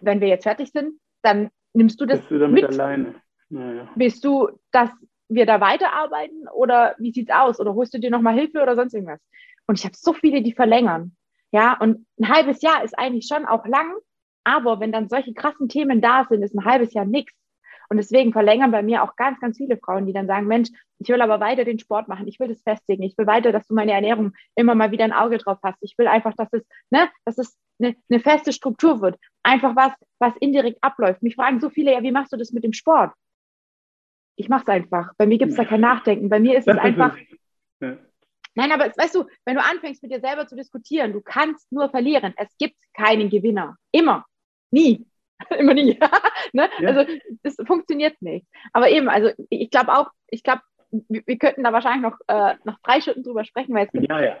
wenn wir jetzt fertig sind, dann nimmst du das Bist du damit mit. alleine? Naja. Willst du, dass wir da weiterarbeiten oder wie sieht's aus? Oder holst du dir nochmal Hilfe oder sonst irgendwas? Und ich habe so viele, die verlängern. Ja, und ein halbes Jahr ist eigentlich schon auch lang, aber wenn dann solche krassen Themen da sind, ist ein halbes Jahr nichts. Und deswegen verlängern bei mir auch ganz, ganz viele Frauen, die dann sagen, Mensch, ich will aber weiter den Sport machen, ich will das festigen, ich will weiter, dass du meine Ernährung immer mal wieder ein Auge drauf hast. Ich will einfach, dass es, ne, dass es eine, eine feste Struktur wird. Einfach was, was indirekt abläuft. Mich fragen so viele, ja, wie machst du das mit dem Sport? Ich mache es einfach. Bei mir gibt es da kein Nachdenken. Bei mir ist das es einfach. Ja. Nein, aber weißt du, wenn du anfängst mit dir selber zu diskutieren, du kannst nur verlieren. Es gibt keinen Gewinner. Immer. Nie. Immer nie. ne? ja. Also das funktioniert nicht. Aber eben, also ich glaube auch, ich glaube, wir, wir, könnten da wahrscheinlich noch, äh, noch drei Stunden drüber sprechen, weil es gibt ja, ja.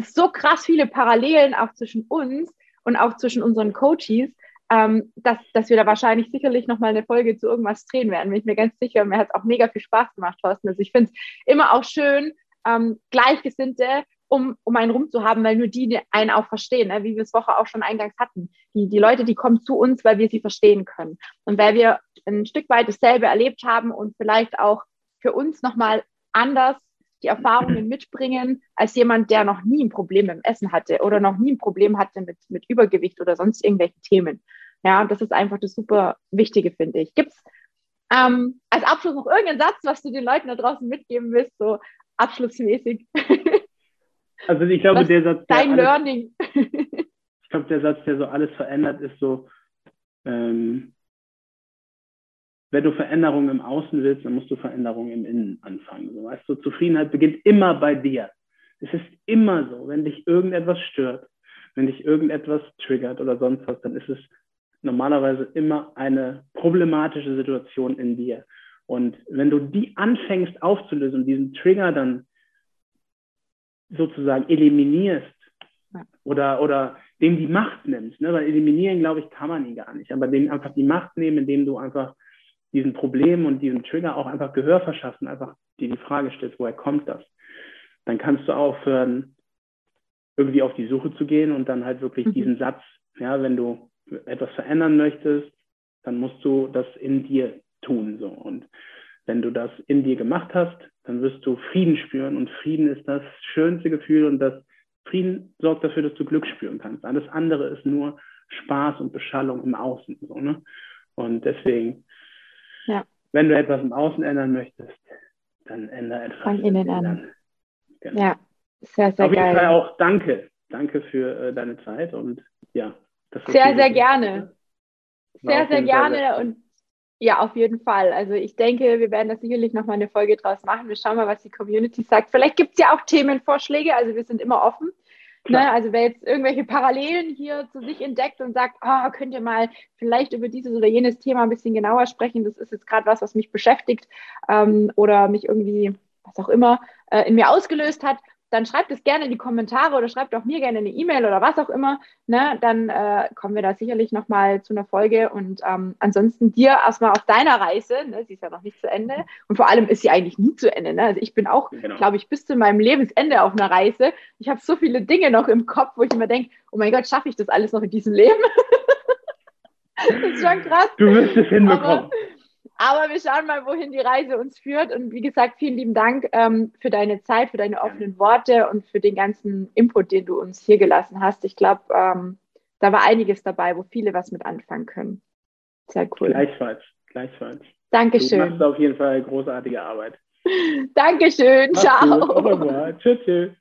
so krass viele Parallelen auch zwischen uns und auch zwischen unseren Coaches, ähm, dass, dass wir da wahrscheinlich sicherlich nochmal eine Folge zu irgendwas drehen werden, bin ich mir ganz sicher. Mir hat es auch mega viel Spaß gemacht, Thorsten. Also ich finde es immer auch schön, ähm, Gleichgesinnte um, um einen rum zu haben, weil nur die einen auch verstehen, ne? wie wir es Woche auch schon eingangs hatten. Die, die Leute, die kommen zu uns, weil wir sie verstehen können. Und weil wir ein Stück weit dasselbe erlebt haben und vielleicht auch für uns nochmal anders die Erfahrungen mitbringen als jemand, der noch nie ein Problem mit dem Essen hatte oder noch nie ein Problem hatte mit, mit Übergewicht oder sonst irgendwelchen Themen. Ja, und das ist einfach das super Wichtige, finde ich. Gibt es ähm, als Abschluss noch irgendeinen Satz, was du den Leuten da draußen mitgeben willst, so abschlussmäßig? Also ich glaube, was der Satz. Dein alles, Learning. ich glaube, der Satz, der so alles verändert, ist so, ähm, wenn du Veränderungen im Außen willst, dann musst du Veränderungen im Innen anfangen. So, weißt du, Zufriedenheit beginnt immer bei dir. Es ist immer so, wenn dich irgendetwas stört, wenn dich irgendetwas triggert oder sonst was, dann ist es normalerweise immer eine problematische Situation in dir. Und wenn du die anfängst aufzulösen, diesen Trigger dann sozusagen eliminierst oder, oder dem die Macht nimmst, ne? weil eliminieren, glaube ich, kann man ihn gar nicht, aber dem einfach die Macht nehmen, indem du einfach diesen Problem und diesem Trigger auch einfach Gehör verschaffen, einfach dir die Frage stellst, woher kommt das? Dann kannst du aufhören, irgendwie auf die Suche zu gehen und dann halt wirklich mhm. diesen Satz, ja, wenn du etwas verändern möchtest, dann musst du das in dir tun. So. Und wenn du das in dir gemacht hast, dann wirst du Frieden spüren und Frieden ist das schönste Gefühl und das Frieden sorgt dafür, dass du Glück spüren kannst. Alles andere ist nur Spaß und Beschallung im Außen. So, ne? Und deswegen, ja. wenn du etwas im Außen ändern möchtest, dann ändere etwas. Fang innen an. Genau. Ja, sehr, sehr Auf jeden geil. Fall auch danke. Danke für äh, deine Zeit und ja. sehr, sehr gerne. Sehr, sehr gerne und ja, auf jeden Fall. Also ich denke, wir werden da sicherlich nochmal eine Folge draus machen. Wir schauen mal, was die Community sagt. Vielleicht gibt es ja auch Themenvorschläge, also wir sind immer offen. Ne? Also wer jetzt irgendwelche Parallelen hier zu sich entdeckt und sagt, oh, könnt ihr mal vielleicht über dieses oder jenes Thema ein bisschen genauer sprechen, das ist jetzt gerade was, was mich beschäftigt ähm, oder mich irgendwie, was auch immer, äh, in mir ausgelöst hat, dann schreibt es gerne in die Kommentare oder schreibt auch mir gerne eine E-Mail oder was auch immer. Ne? Dann äh, kommen wir da sicherlich nochmal zu einer Folge. Und ähm, ansonsten dir erstmal auf deiner Reise, ne? sie ist ja noch nicht zu Ende. Und vor allem ist sie eigentlich nie zu Ende. Ne? Also ich bin auch, genau. glaube ich, bis zu meinem Lebensende auf einer Reise. Ich habe so viele Dinge noch im Kopf, wo ich immer denke, oh mein Gott, schaffe ich das alles noch in diesem Leben? das ist schon krass. Du wirst es hinbekommen. Aber, aber wir schauen mal, wohin die Reise uns führt. Und wie gesagt, vielen lieben Dank ähm, für deine Zeit, für deine offenen Worte und für den ganzen Input, den du uns hier gelassen hast. Ich glaube, ähm, da war einiges dabei, wo viele was mit anfangen können. Sehr cool. Gleichfalls, gleichfalls. Dankeschön. Du machst auf jeden Fall großartige Arbeit. Dankeschön. Mach's Ciao. Tschüss.